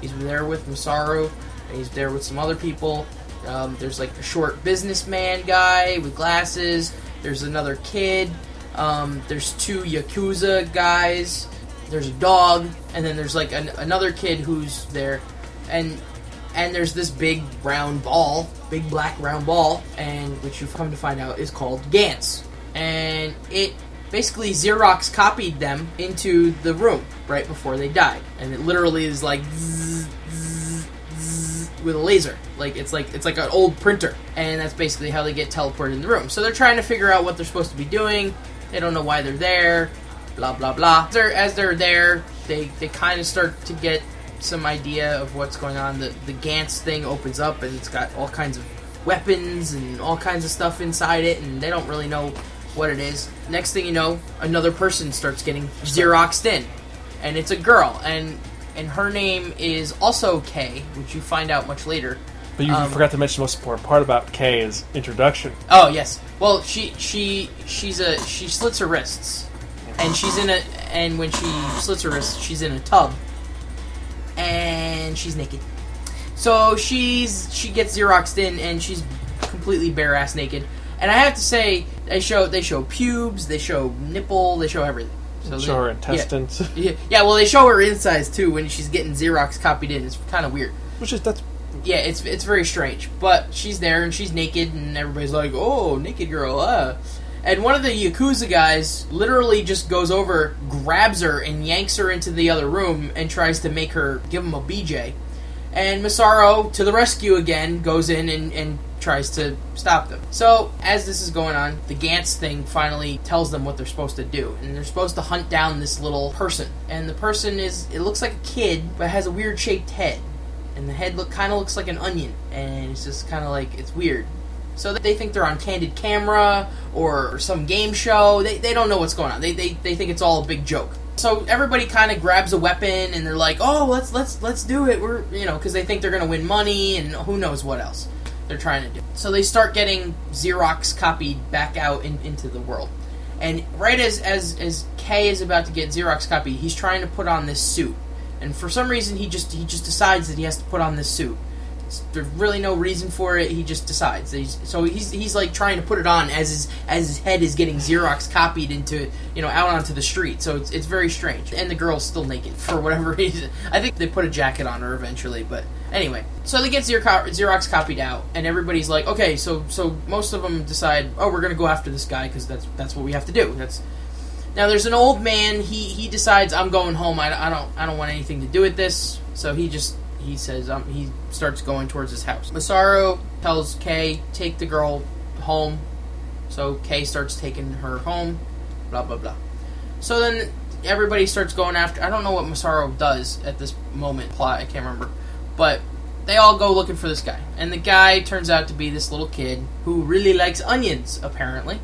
He's there with Masaru, and he's there with some other people. Um, there's like a short businessman guy with glasses. There's another kid. Um, there's two yakuza guys. There's a dog, and then there's like an, another kid who's there, and and there's this big round ball, big black round ball, and which you've come to find out is called Gantz, and it basically Xerox copied them into the room right before they died, and it literally is like zzz, zzz, zzz, with a laser, like it's like it's like an old printer, and that's basically how they get teleported in the room. So they're trying to figure out what they're supposed to be doing. They don't know why they're there. Blah blah blah. As they're, as they're there, they they kind of start to get some idea of what's going on. The the Gantz thing opens up and it's got all kinds of weapons and all kinds of stuff inside it, and they don't really know what it is. Next thing you know, another person starts getting xeroxed in, and it's a girl, and and her name is also Kay, which you find out much later. But you Um, forgot to mention the most important part about Kay is introduction. Oh yes. Well, she she she's a she slits her wrists, and she's in a and when she slits her wrists, she's in a tub, and she's naked. So she's she gets xeroxed in, and she's completely bare ass naked. And I have to say, they show they show pubes, they show nipple, they show everything. So they- Show her yeah. intestines, Yeah, yeah, well, they show her insides too when she's getting Xerox copied in. It's kind of weird. which is that's Yeah, it's it's very strange. But she's there and she's naked, and everybody's like, "Oh, naked girl!" Uh. And one of the yakuza guys literally just goes over, grabs her, and yanks her into the other room, and tries to make her give him a BJ. And Masaru, to the rescue again, goes in and, and tries to stop them. So, as this is going on, the Gantz thing finally tells them what they're supposed to do. And they're supposed to hunt down this little person. And the person is, it looks like a kid, but has a weird shaped head and the head look kind of looks like an onion, and it's just kind of like it's weird. So they think they're on candid camera or some game show. They, they don't know what's going on. They, they, they think it's all a big joke. So everybody kind of grabs a weapon and they're like, "Oh, let's let's let's do it." We're you know because they think they're gonna win money and who knows what else they're trying to do. So they start getting Xerox copied back out in, into the world. And right as as as Kay is about to get Xerox copied, he's trying to put on this suit and for some reason he just he just decides that he has to put on this suit. There's really no reason for it. He just decides. He's, so he's he's like trying to put it on as his as his head is getting Xerox copied into you know out onto the street. So it's it's very strange. And the girl's still naked for whatever reason. I think they put a jacket on her eventually, but anyway. So they get Xerox, Xerox copied out, and everybody's like, okay, so so most of them decide, oh, we're gonna go after this guy because that's that's what we have to do. That's now there's an old man. He he decides I'm going home. I, I don't I don't want anything to do with this. So he just he says um, he starts going towards his house. Masaru tells Kay take the girl home. So Kay starts taking her home. Blah blah blah. So then everybody starts going after. I don't know what Masaru does at this moment. Plot I can't remember, but they all go looking for this guy. And the guy turns out to be this little kid who really likes onions apparently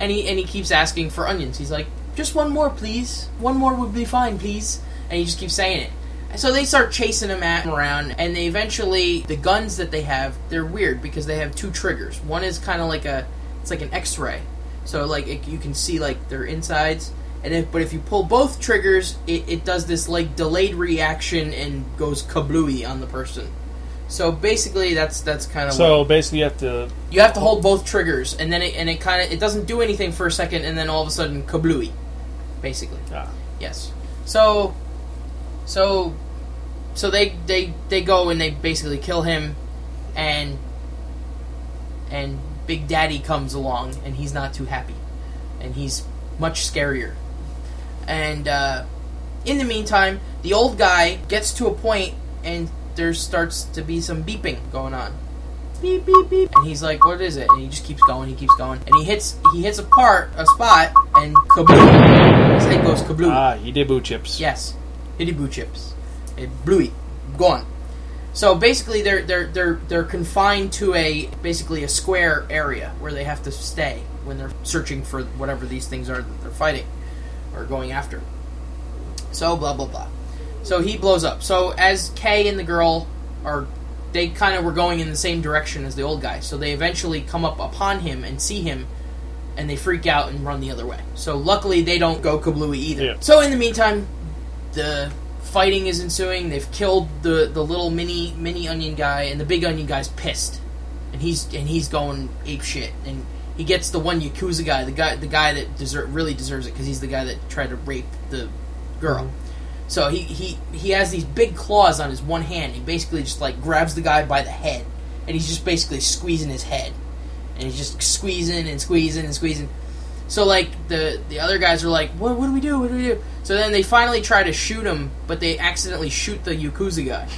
and he and he keeps asking for onions. He's like, "Just one more, please. One more would be fine, please." And he just keeps saying it. So they start chasing him at him around, and they eventually the guns that they have they're weird because they have two triggers. One is kind of like a it's like an X-ray, so like it, you can see like their insides. And if, but if you pull both triggers, it, it does this like delayed reaction and goes kablooey on the person. So basically, that's that's kind of so basically you have to you have to hold both triggers, and then it, and it kind of it doesn't do anything for a second, and then all of a sudden kablooey, basically. ah, Yes. So, so, so they they they go and they basically kill him, and and Big Daddy comes along, and he's not too happy, and he's much scarier. And uh, in the meantime, the old guy gets to a point, and there starts to be some beeping going on. Beep beep beep, and he's like, "What is it?" And he just keeps going, he keeps going, and he hits he hits a part, a spot, and kaboom! His head goes kaboom. ah Idebu chips. Yes, Boo chips. it blew gone. So basically, they're they're they're they're confined to a basically a square area where they have to stay when they're searching for whatever these things are that they're fighting or going after. So blah blah blah. So he blows up. So as Kay and the girl are, they kind of were going in the same direction as the old guy. So they eventually come up upon him and see him, and they freak out and run the other way. So luckily they don't go kablooey either. Yeah. So in the meantime, the fighting is ensuing. They've killed the the little mini mini onion guy, and the big onion guy's pissed, and he's and he's going ape shit, and he gets the one yakuza guy, the guy the guy that deser- really deserves it because he's the guy that tried to rape the girl. Mm-hmm. So he, he he has these big claws on his one hand. He basically just like grabs the guy by the head, and he's just basically squeezing his head, and he's just squeezing and squeezing and squeezing. So like the the other guys are like, what what do we do? What do we do? So then they finally try to shoot him, but they accidentally shoot the yakuza guy,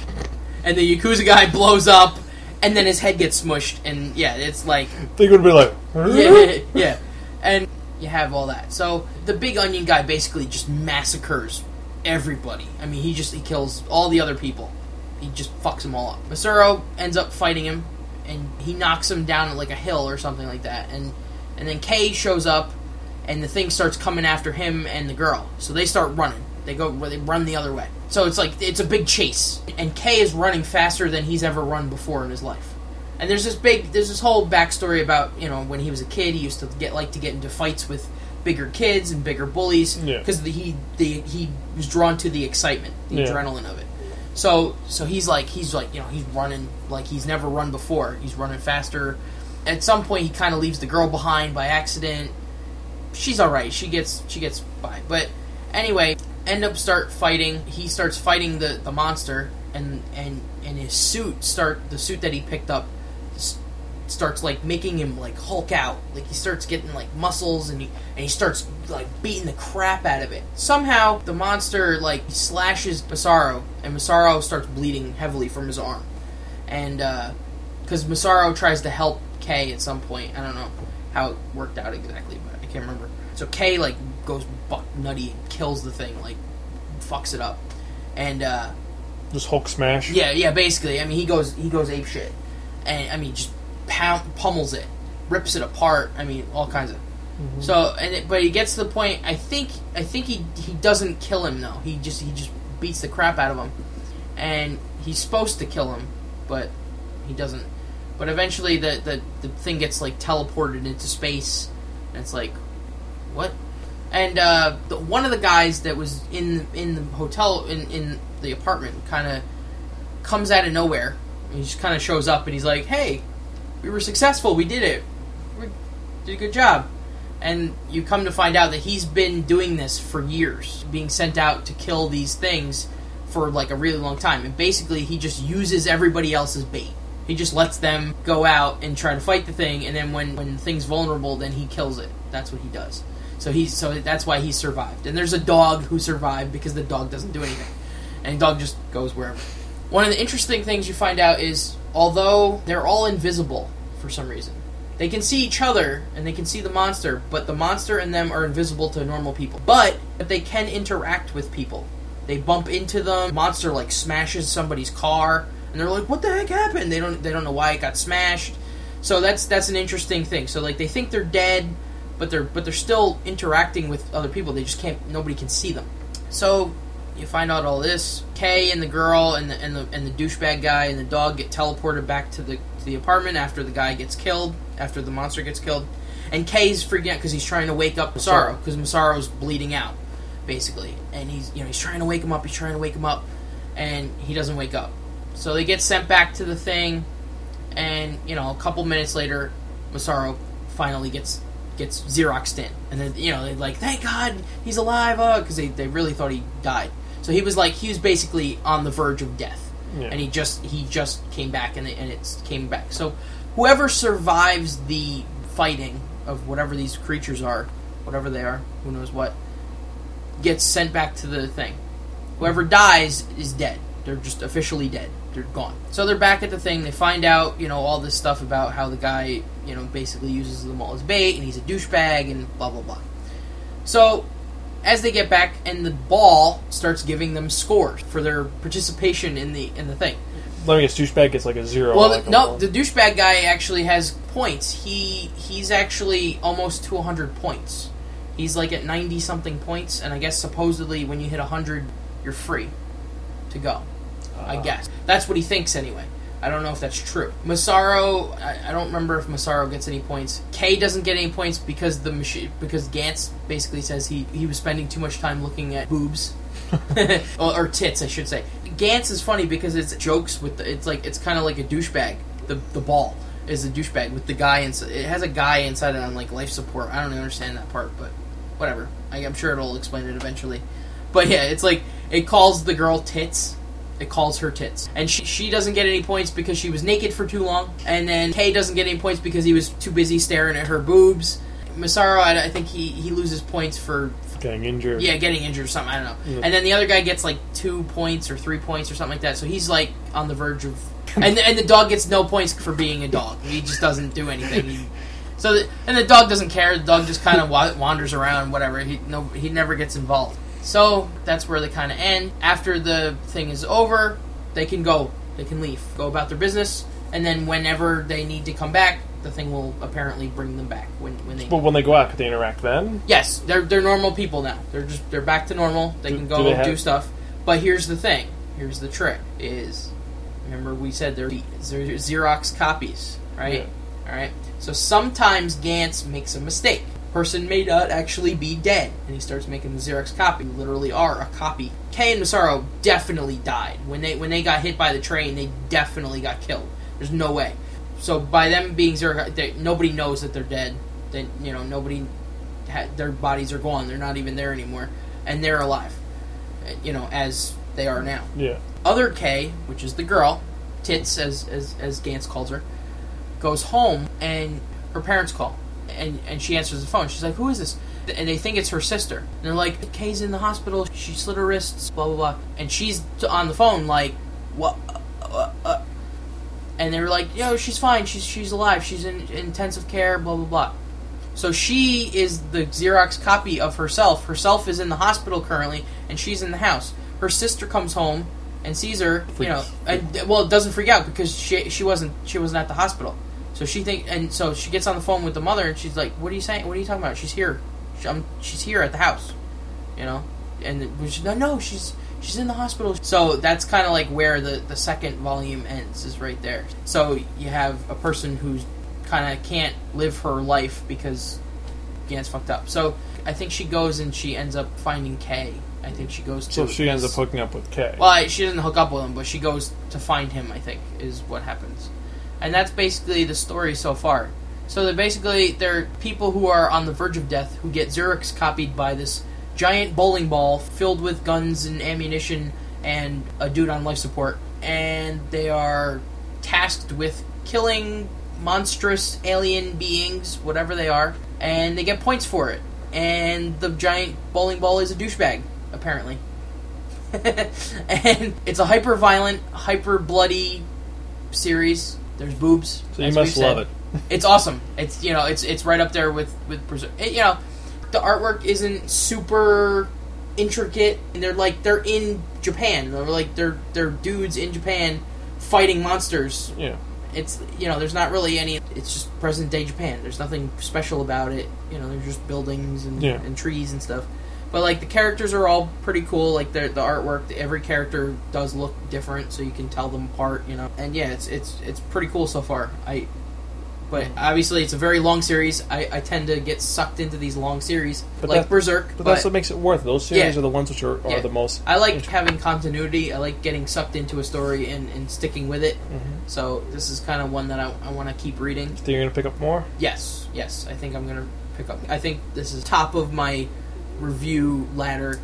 and the yakuza guy blows up, and then his head gets smushed, and yeah, it's like They would be like, yeah, yeah, and you have all that. So the big onion guy basically just massacres everybody. I mean, he just he kills all the other people. He just fucks them all up. Masaru ends up fighting him, and he knocks him down like a hill or something like that. And and then Kay shows up, and the thing starts coming after him and the girl. So they start running. They go they run the other way. So it's like it's a big chase, and Kay is running faster than he's ever run before in his life. And there's this big, there's this whole backstory about you know when he was a kid, he used to get like to get into fights with bigger kids and bigger bullies Yeah. because he the, he was drawn to the excitement, the Yeah. adrenaline of it. So so he's like he's like you know he's running like he's never run before. He's running faster. At some point, he kind of leaves the girl behind by accident. She's all right. She gets she gets by. But anyway, end up start fighting. He starts fighting the the monster, and and and his suit start the suit that he picked up starts like making him like Hulk out. Like he starts getting like muscles, and he and he starts like beating the crap out of it. Somehow the monster like slashes Masaru, and Masaru starts bleeding heavily from his arm, and uh, because Masaru tries to help Kay at some point, I don't know how it worked out exactly, can't remember. So Kay like goes buck nutty and kills the thing, like fucks it up, and. uh just Hulk smash. yeah, yeah, basically. I mean, he goes he goes ape shit, and I mean, just pound, pummels it, rips it apart. I mean, all kinds of. So and it, but he gets to the point. I think I think he he doesn't kill him though. He just he just beats the crap out of him, and he's supposed to kill him, but he doesn't. But eventually, the the, the thing gets like teleported into space, and it's like, what? And uh, the, one of the guys that was in in the hotel in in the apartment kind of comes out of nowhere. He just kind of shows up and he's like, "Hey, we were successful. We did it. We did a good job." And you come to find out that he's been doing this for years, being sent out to kill these things for like a really long time. And basically, he just uses everybody else's bait. He just lets them go out and try to fight the thing, and then when when the thing's vulnerable, then he kills it. That's what he does. So he's so that's why he survived. And there's a dog who survived because the dog doesn't do anything, and the dog just goes wherever. One of the interesting things you find out is although they're all invisible for some reason, they can see each other and they can see the monster, but the monster and them are invisible to normal people. But they can interact with people. They bump into them. Monster like smashes somebody's car, and they're like, "What the heck happened?" They don't they don't know why it got smashed. So that's that's an interesting thing. So like they think they're dead, but they're but they're still interacting with other people. They just can't. Nobody can see them. So you find out all this. Kay and the girl and the and the and the douchebag guy and the dog get teleported back to the to the apartment after the guy gets killed. After the monster gets killed, and Kay's freaking out because he's trying to wake up Masaru because Masaru's bleeding out, basically, and he's you know he's trying to wake him up. He's trying to wake him up, and he doesn't wake up. So they get sent back to the thing, and you know a couple minutes later, Masaru finally gets gets xeroxed in, and then you know they're like thank God he's alive, uh, because they they really thought he died. So he was like he was basically on the verge of death, Yeah. and he just he just came back, and it, and it came back. So whoever survives the fighting of whatever these creatures are, whatever they are, who knows what, gets sent back to the thing. Whoever dies is dead. They're just officially dead. They're gone. So they're back at the thing. They find out, you know, all this stuff about how the guy, you know, basically uses them all as bait and he's a douchebag and blah blah blah. So as they get back, and the ball starts giving them scores for their participation in the in the thing. Let me guess, douchebag gets like a zero. Well, like no, the douchebag guy actually has points. He he's actually almost to 100 points. He's like at 90 something points, and I guess supposedly when you hit 100, you're free to go. I Ah. guess that's what he thinks anyway. I don't know if that's true. Masaru, I, I don't remember if Masaru gets any points. K doesn't get any points because the machine because Gantz basically says he he was spending too much time looking at boobs. or, or tits, I should say. Gantz is funny because it's jokes with the, it's like it's kind of like a douchebag. The the ball is a douchebag with the guy inside. It has a guy inside it on like life support. I don't understand that part, but whatever. I, I'm sure it'll explain it eventually. But yeah, it's like it calls the girl tits. It calls her tits, and she she doesn't get any points because she was naked for too long. And then Kay doesn't get any points because he was too busy staring at her boobs. Masaru, I, I think he he loses points for getting injured. yeah, getting injured or something. I don't know. Yeah. And then the other guy gets like two points or three points or something like that. So he's like on the verge of. And and the dog gets no points for being a dog. He just doesn't do anything. He, so the, and the dog doesn't care. The dog just kind of wa- wanders around, whatever. He no he never gets involved. So that's where they kind of end. After the thing is over, they can go. They can leave. Go about their business. And then whenever they need to come back, the thing will apparently bring them back when when they But when they go out, could they interact then? Yes, they're they're normal people now. They're just they're back to normal. They Do- can do go they have- do stuff. But here's the thing. Here's the trick. Is remember we said they're they're Xerox copies, right? All right. So sometimes Gantz makes a mistake. Person may not actually be dead, and he starts making the Xerox copy. Literally, are a copy. Kay and Masaru definitely died when they when they got hit by the train. They definitely got killed. There's no way. So by them being Xerox, they, nobody knows that they're dead. Then you know nobody, ha- their bodies are gone. They're not even there anymore, and they're alive. You know as they are now Yeah. other K, which is the girl, Tits as as as Gantz calls her, goes home and her parents call, and and she answers the phone. She's like, "Who is this?" And they think it's her sister. And they're like, "Kay's in the hospital. She slit her wrists. Blah blah blah." And she's on the phone like, "What?" Uh, uh, and they're like, "Yo, she's fine. She's she's alive. She's in intensive care. Blah blah blah." So she is the Xerox copy of herself. Herself is in the hospital currently, and she's in the house. Her sister comes home and sees her, you know, and well, doesn't freak out because she she wasn't she wasn't at the hospital. So she think, and so she gets on the phone with the mother, and she's like, "What are you saying? What are you talking about? She's here. She, I'm, she's here at the house, you know." And no, no, she's she's in the hospital. So that's kind of like where the the second volume ends is right there. So you have a person who's kind of can't live her life because Gant's fucked up. So I think she goes and she ends up finding Kay. I think she goes to. So she ends up hooking up with Kay. well, I- she doesn't hook up with him, but she goes to find him. I think is what happens, and that's basically the story so far. So they're basically they're people who are on the verge of death who get Xerox copied by this giant bowling ball filled with guns and ammunition and a dude on life support, and they are tasked with killing monstrous alien beings, whatever they are, and they get points for it. And the giant bowling ball is a douchebag, apparently. and it's a hyper violent, hyper bloody series. There's boobs. so you must love it. It's awesome. It's you know it's it's right up there with with. It, you know, the artwork isn't super intricate, and they're like they're in Japan. They're like they're they're dudes in Japan fighting monsters. Yeah. It's you know there's not really any. It's just present day Japan. There's nothing special about it. You know, there's just buildings and, Yeah. and trees and stuff. But like the characters are all pretty cool. Like the the artwork, every character does look different, so you can tell them apart. You know, and yeah, it's it's it's pretty cool so far. I, but obviously it's a very long series. I, I tend to get sucked into these long series, But like that- Berserk. But that's what makes it worth it. Those series Yeah. are the ones which are, are Yeah. the most. I like having continuity. I like getting sucked into a story and, and sticking with it. Mhm. So this is kind of one that I, I want to keep reading. Think you're gonna pick up more? Yes, yes. I think I'm gonna pick up. I think this is top of my review ladder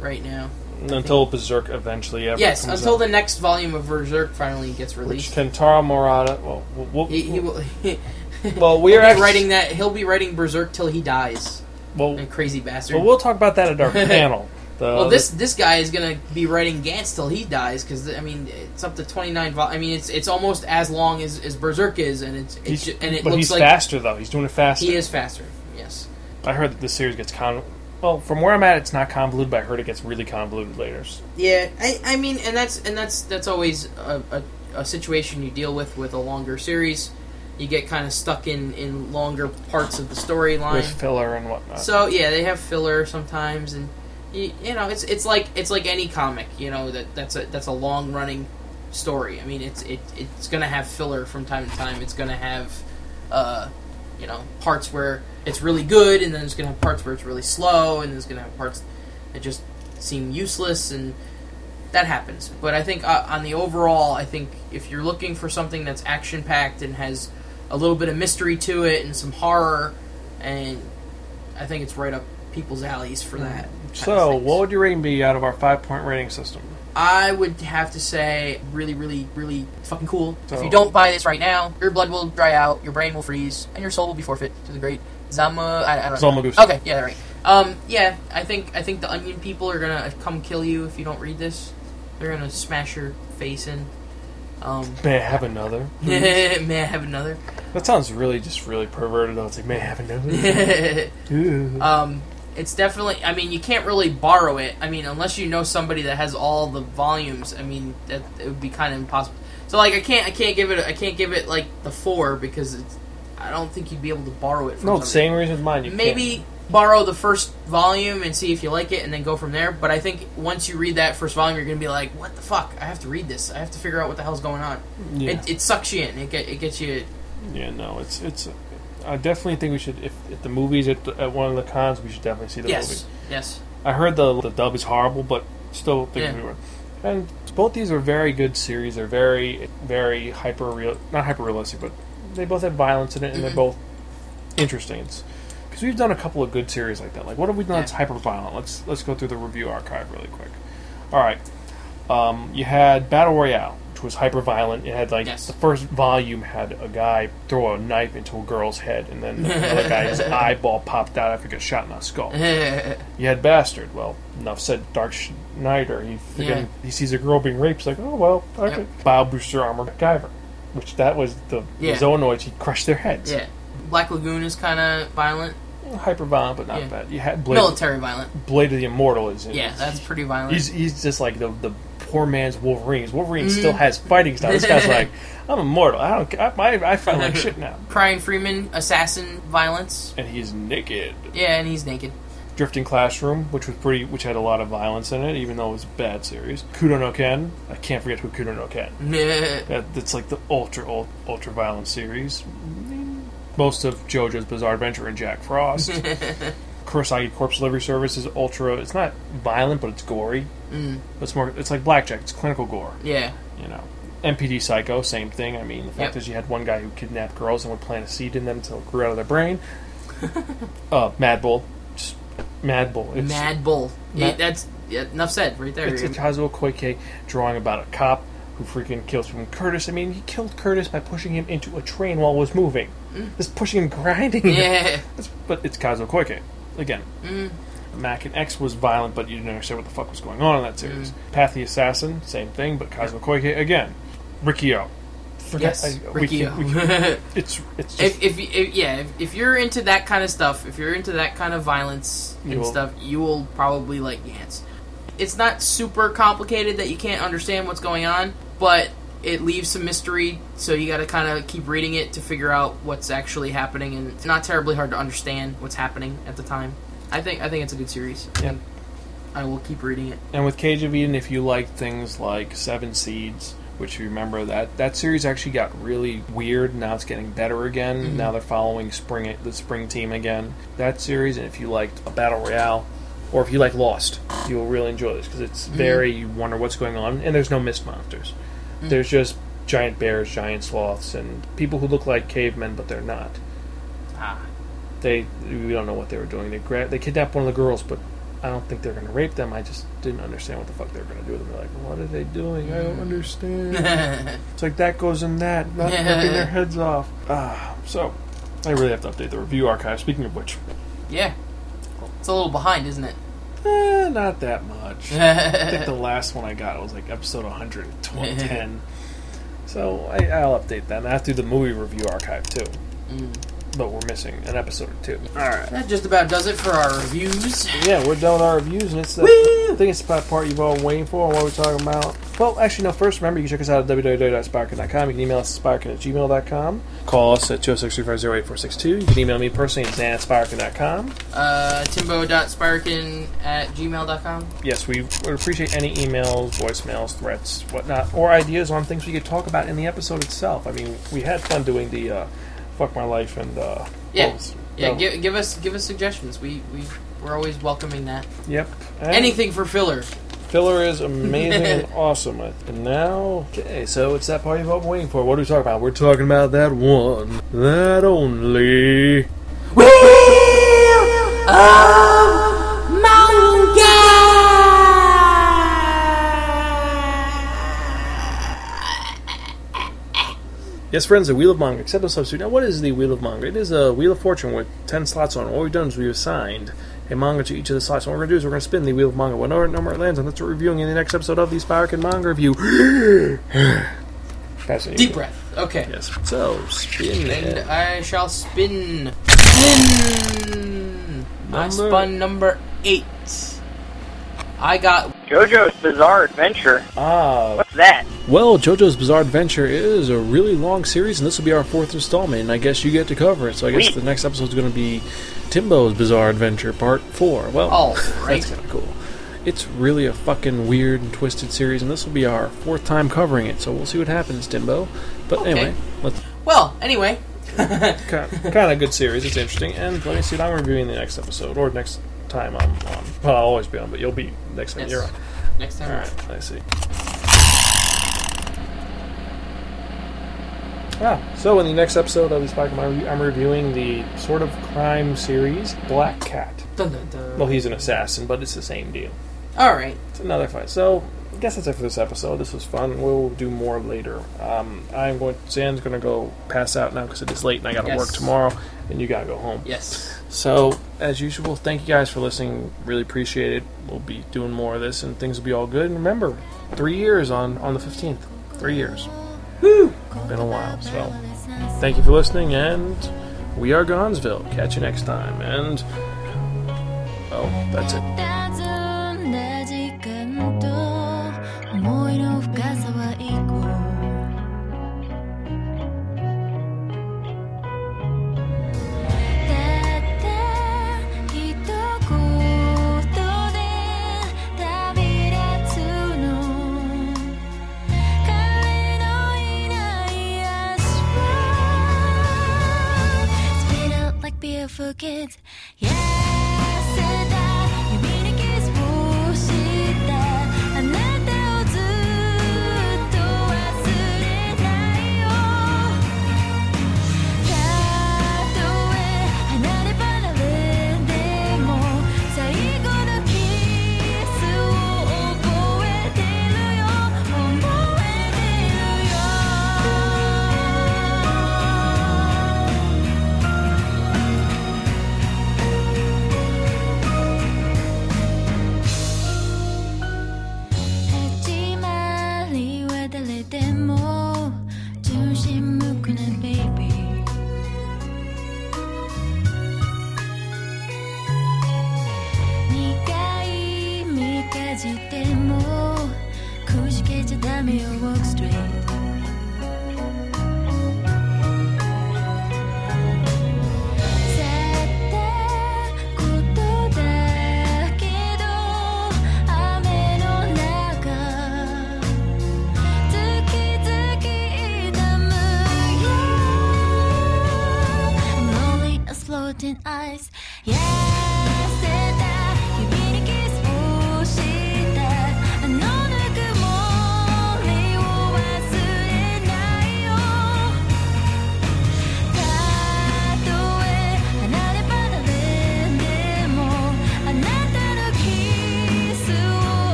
right now. Until Berserk eventually ever yes, until out. the next volume of Berserk finally gets Which released. Kentaro Miura. Well, we'll, we'll he, he will. well, we are actually, writing that. He'll be writing Berserk till he dies. Well, crazy bastard. well, we'll talk about that at our panel. The, Well, this this guy is gonna be writing Gantz till he dies because I mean it's up to twenty nine. Vol- I mean it's it's almost as long as, as Berserk is, and it's, it's and it but looks he's like faster though. He's doing it faster. he is faster. Yes. I heard that this series gets kind of Well, from where I'm at, it's not convoluted, but I heard it gets really convoluted later. Yeah, I, I mean, and that's and that's that's always a, a, a situation you deal with with a longer series. You get kind of stuck in in longer parts of the storyline. With filler and whatnot. So yeah, they have filler sometimes, and you, you know, it's it's like it's like any comic. You know that that's a that's a long running story. I mean, it's it it's gonna have filler from time to time. It's gonna have, uh, you know, parts where it's really good, and then it's gonna have parts where it's really slow, and there's gonna have parts that just seem useless, and that happens. But I think uh, on the overall, I think if you're looking for something that's action packed and has a little bit of mystery to it and some horror, and I think it's right up people's alleys for that. so, what would your rating be out of our five point rating system? I would have to say really, really, really fucking cool. So- if you don't buy this right now, your blood will dry out, your brain will freeze, and your soul will be forfeit to the great Zama. I, I don't know. Zamagusa. Okay, yeah, right. Um, yeah, I think I think the Onion people are gonna come kill you if you don't read this. They're gonna smash your face in. Um, May I have another? may I have another? That sounds really just really perverted. though. It's like, may I have another? Um, it's definitely. I mean, you can't really borrow it. I mean, unless you know somebody that has all the volumes. I mean, that it would be kind of impossible. So, like, I can't. I can't give it. I can't give it like the four because it's. I don't think you'd be able to borrow it. From no, somebody. same reason as mine. You Maybe borrow the first volume and see if you like it, and then go from there. But I think once you read that first volume, you're gonna be like, "What the fuck? I have to read this. I have to figure out what the hell's going on." Can't. Yeah. It, it sucks you in. It get, it gets you. yeah, no, it's it's. I definitely think we should. If, if the movie's at, the, at one of the cons, we should definitely see the yes, movie. yes. I heard the the dub is horrible, but still think Yeah. we were. And both these are very good series. They're very very hyper real, not hyper realistic, but they both have violence in it, and they're Mhm. both interesting. It's because we've done a couple of good series like that. Like what have we done that's hyper violent? Let's let's go through the review archive really quick. All right, um, you had Battle Royale, which was hyper violent. It had like Yes. the first volume had a guy throw a knife into a girl's head, and then the other guy's eyeball popped out after he got shot in the skull. You had Bastard. Well, enough said. Dark Schneider. He freaking, Yeah. he sees a girl being raped. He's like, oh well, okay. Yep. Bio booster armor MacGyver, which that was the, Yeah. the Zoanoids. He crushed their heads. yeah. Black Lagoon is kind of violent, Hyper violent, but not Yeah. bad. You had Blade. military violent. Blade of the Immortal is. Yeah, that's pretty violent. He's he's just like the the poor man's Wolverine. Wolverine Mhm. still has fighting style. This guy's like, I'm immortal. I don't. I, I, I fight like shit now. Crying Freeman, assassin violence. And he's naked. Yeah, and he's naked. Drifting Classroom, which was pretty, which had a lot of violence in it, even though it was a bad series. Kudo no Ken, I can't forget who Kudo no Ken. That, that's like the ultra, ultra, ultra violent series. Most of JoJo's Bizarre Adventure and Jack Frost. Kurosagi Corpse Delivery Service is ultra. It's not violent, but it's gory. Mm, It's more. It's like Blackjack. It's clinical gore. yeah. You know. MPD Psycho, same thing. I mean, the fact Yep. is you had one guy who kidnapped girls and would plant a seed in them until it grew out of their brain. uh, Mad Bull. Mad Bull. It's, Mad Bull. Yeah, Mad- that's yeah, enough said right there. It's a Kazuo Koike drawing about a cop who freaking kills from Curtis. I mean, he killed Curtis by pushing him into a train while it was moving. Just pushing him, grinding. Mm. yeah. That's- But it's Kazuo Koike. Again, Mm, Mac and X was violent, but you didn't understand what the fuck was going on in that series. Path the Assassin, same thing, but Kazuo Koike again. Rikio. Forget- yes, I- we can- we can- it's it's just if, if, if yeah, if, if you're into that kind of stuff, if you're into that kind of violence and will- stuff, you will probably like yeah. It's, not super complicated that you can't understand what's going on, but it leaves some mystery, so you got to kind of keep reading it to figure out what's actually happening, and it's not terribly hard to understand what's happening at the time. I think I think it's a good series. Yeah. I will keep reading it. And with Cage of Eden, if you like things like Seven Seeds, which you remember that that series actually got really weird. Now it's getting better again. Mhm. Now they're following spring the spring team again. That series, and if you liked a battle royale, or if you like Lost, you will really enjoy this because it's very you wonder what's going on, and there's no mist monsters. There's just giant bears, giant sloths, and people who look like cavemen, but they're not. Ah, They we don't know what they were doing. They gra- they kidnapped one of the girls, but I don't think they're going to rape them. I just didn't understand what the fuck they were going to do with them. They're like, what are they doing? I don't understand. it's like that goes in that, not ripping their heads off. Ah, so I really have to update the review archive. Speaking of which, yeah, it's a little behind, isn't it? eh, not that much. I think the last one I got was like episode 110. So I, I'll update that. And I have to do the movie review archive too. Mm. But we're missing an episode or two. All right. That just about does it for our reviews. Yeah, we're done with our reviews, and it's the, I think it's the part you've all been waiting for. What we're talking about. Well, actually, no. First, remember you can check us out at www.sparkin.com. You can email us at sparkin at gmail.com. Call us at 206-350-8462. You can email me personally at dan at sparkin.com. Uh, timbo.sparkin at gmail.com. Yes, we would appreciate any emails, voicemails, threats, whatnot, or ideas on things we could talk about in the episode itself. I mean, we had fun doing the uh, "fuck my life" and uh, Yeah. what was- Yeah, no. give, give us give us suggestions. We we we're always welcoming that. Yep. And Anything for filler. Filler is amazing and awesome. And now, okay, so it's that part you've all been waiting for. What are we talking about? We're talking about that one, that only. Yes, friends, the Wheel of Manga. Accept no substitute. Now, what is the Wheel of Manga? It is a Wheel of Fortune with 10 slots on it. What we've done is we've assigned a manga to each of the slots. And what we're going to do is we're going to spin the Wheel of Manga. Whatever number it lands on, that's what we're reviewing in the next episode of the Spark and Manga Review. Fascinating. Deep breath. Okay. Yes. So, spin And it. I shall spin. Spin. I spun number eight. I got JoJo's Bizarre Adventure. Ah, What's that? Well, JoJo's Bizarre Adventure is a really long series, and this will be our fourth installment, and I guess you get to cover it. So I guess Sweet. the next episode is going to be Timbo's Bizarre Adventure Part 4. Well, All that's kind of cool. It's really a fucking weird and twisted series, and this will be our fourth time covering it, so we'll see what happens, Timbo. But Okay. anyway, let's well. Anyway, kind kind of good series. It's interesting, and let me see what I'm reviewing the next episode, or next time I'm on. Well, I'll always be on, but you'll be next time Yes. you're on. next time. All right, I see. Ah, so in the next episode of the Spike, I'm, I'm reviewing the sort of crime series Black Cat. Dun, dun, dun. Well, he's an assassin, but it's the same deal. All right. It's another fight. So, I guess that's it for this episode. This was fun. We'll do more later. Um, I'm going. Zan's going to go pass out now because it is late and I got to Yes. work tomorrow, and you got to go home. Yes. So, as usual, thank you guys for listening. Really appreciate it. We'll be doing more of this, and things will be all good. And remember, three years on on the fifteenth. Three years. Woo! Been a while. So, thank you for listening, and we are Gonzville. Catch you next time. And oh, that's it. Kids. 痩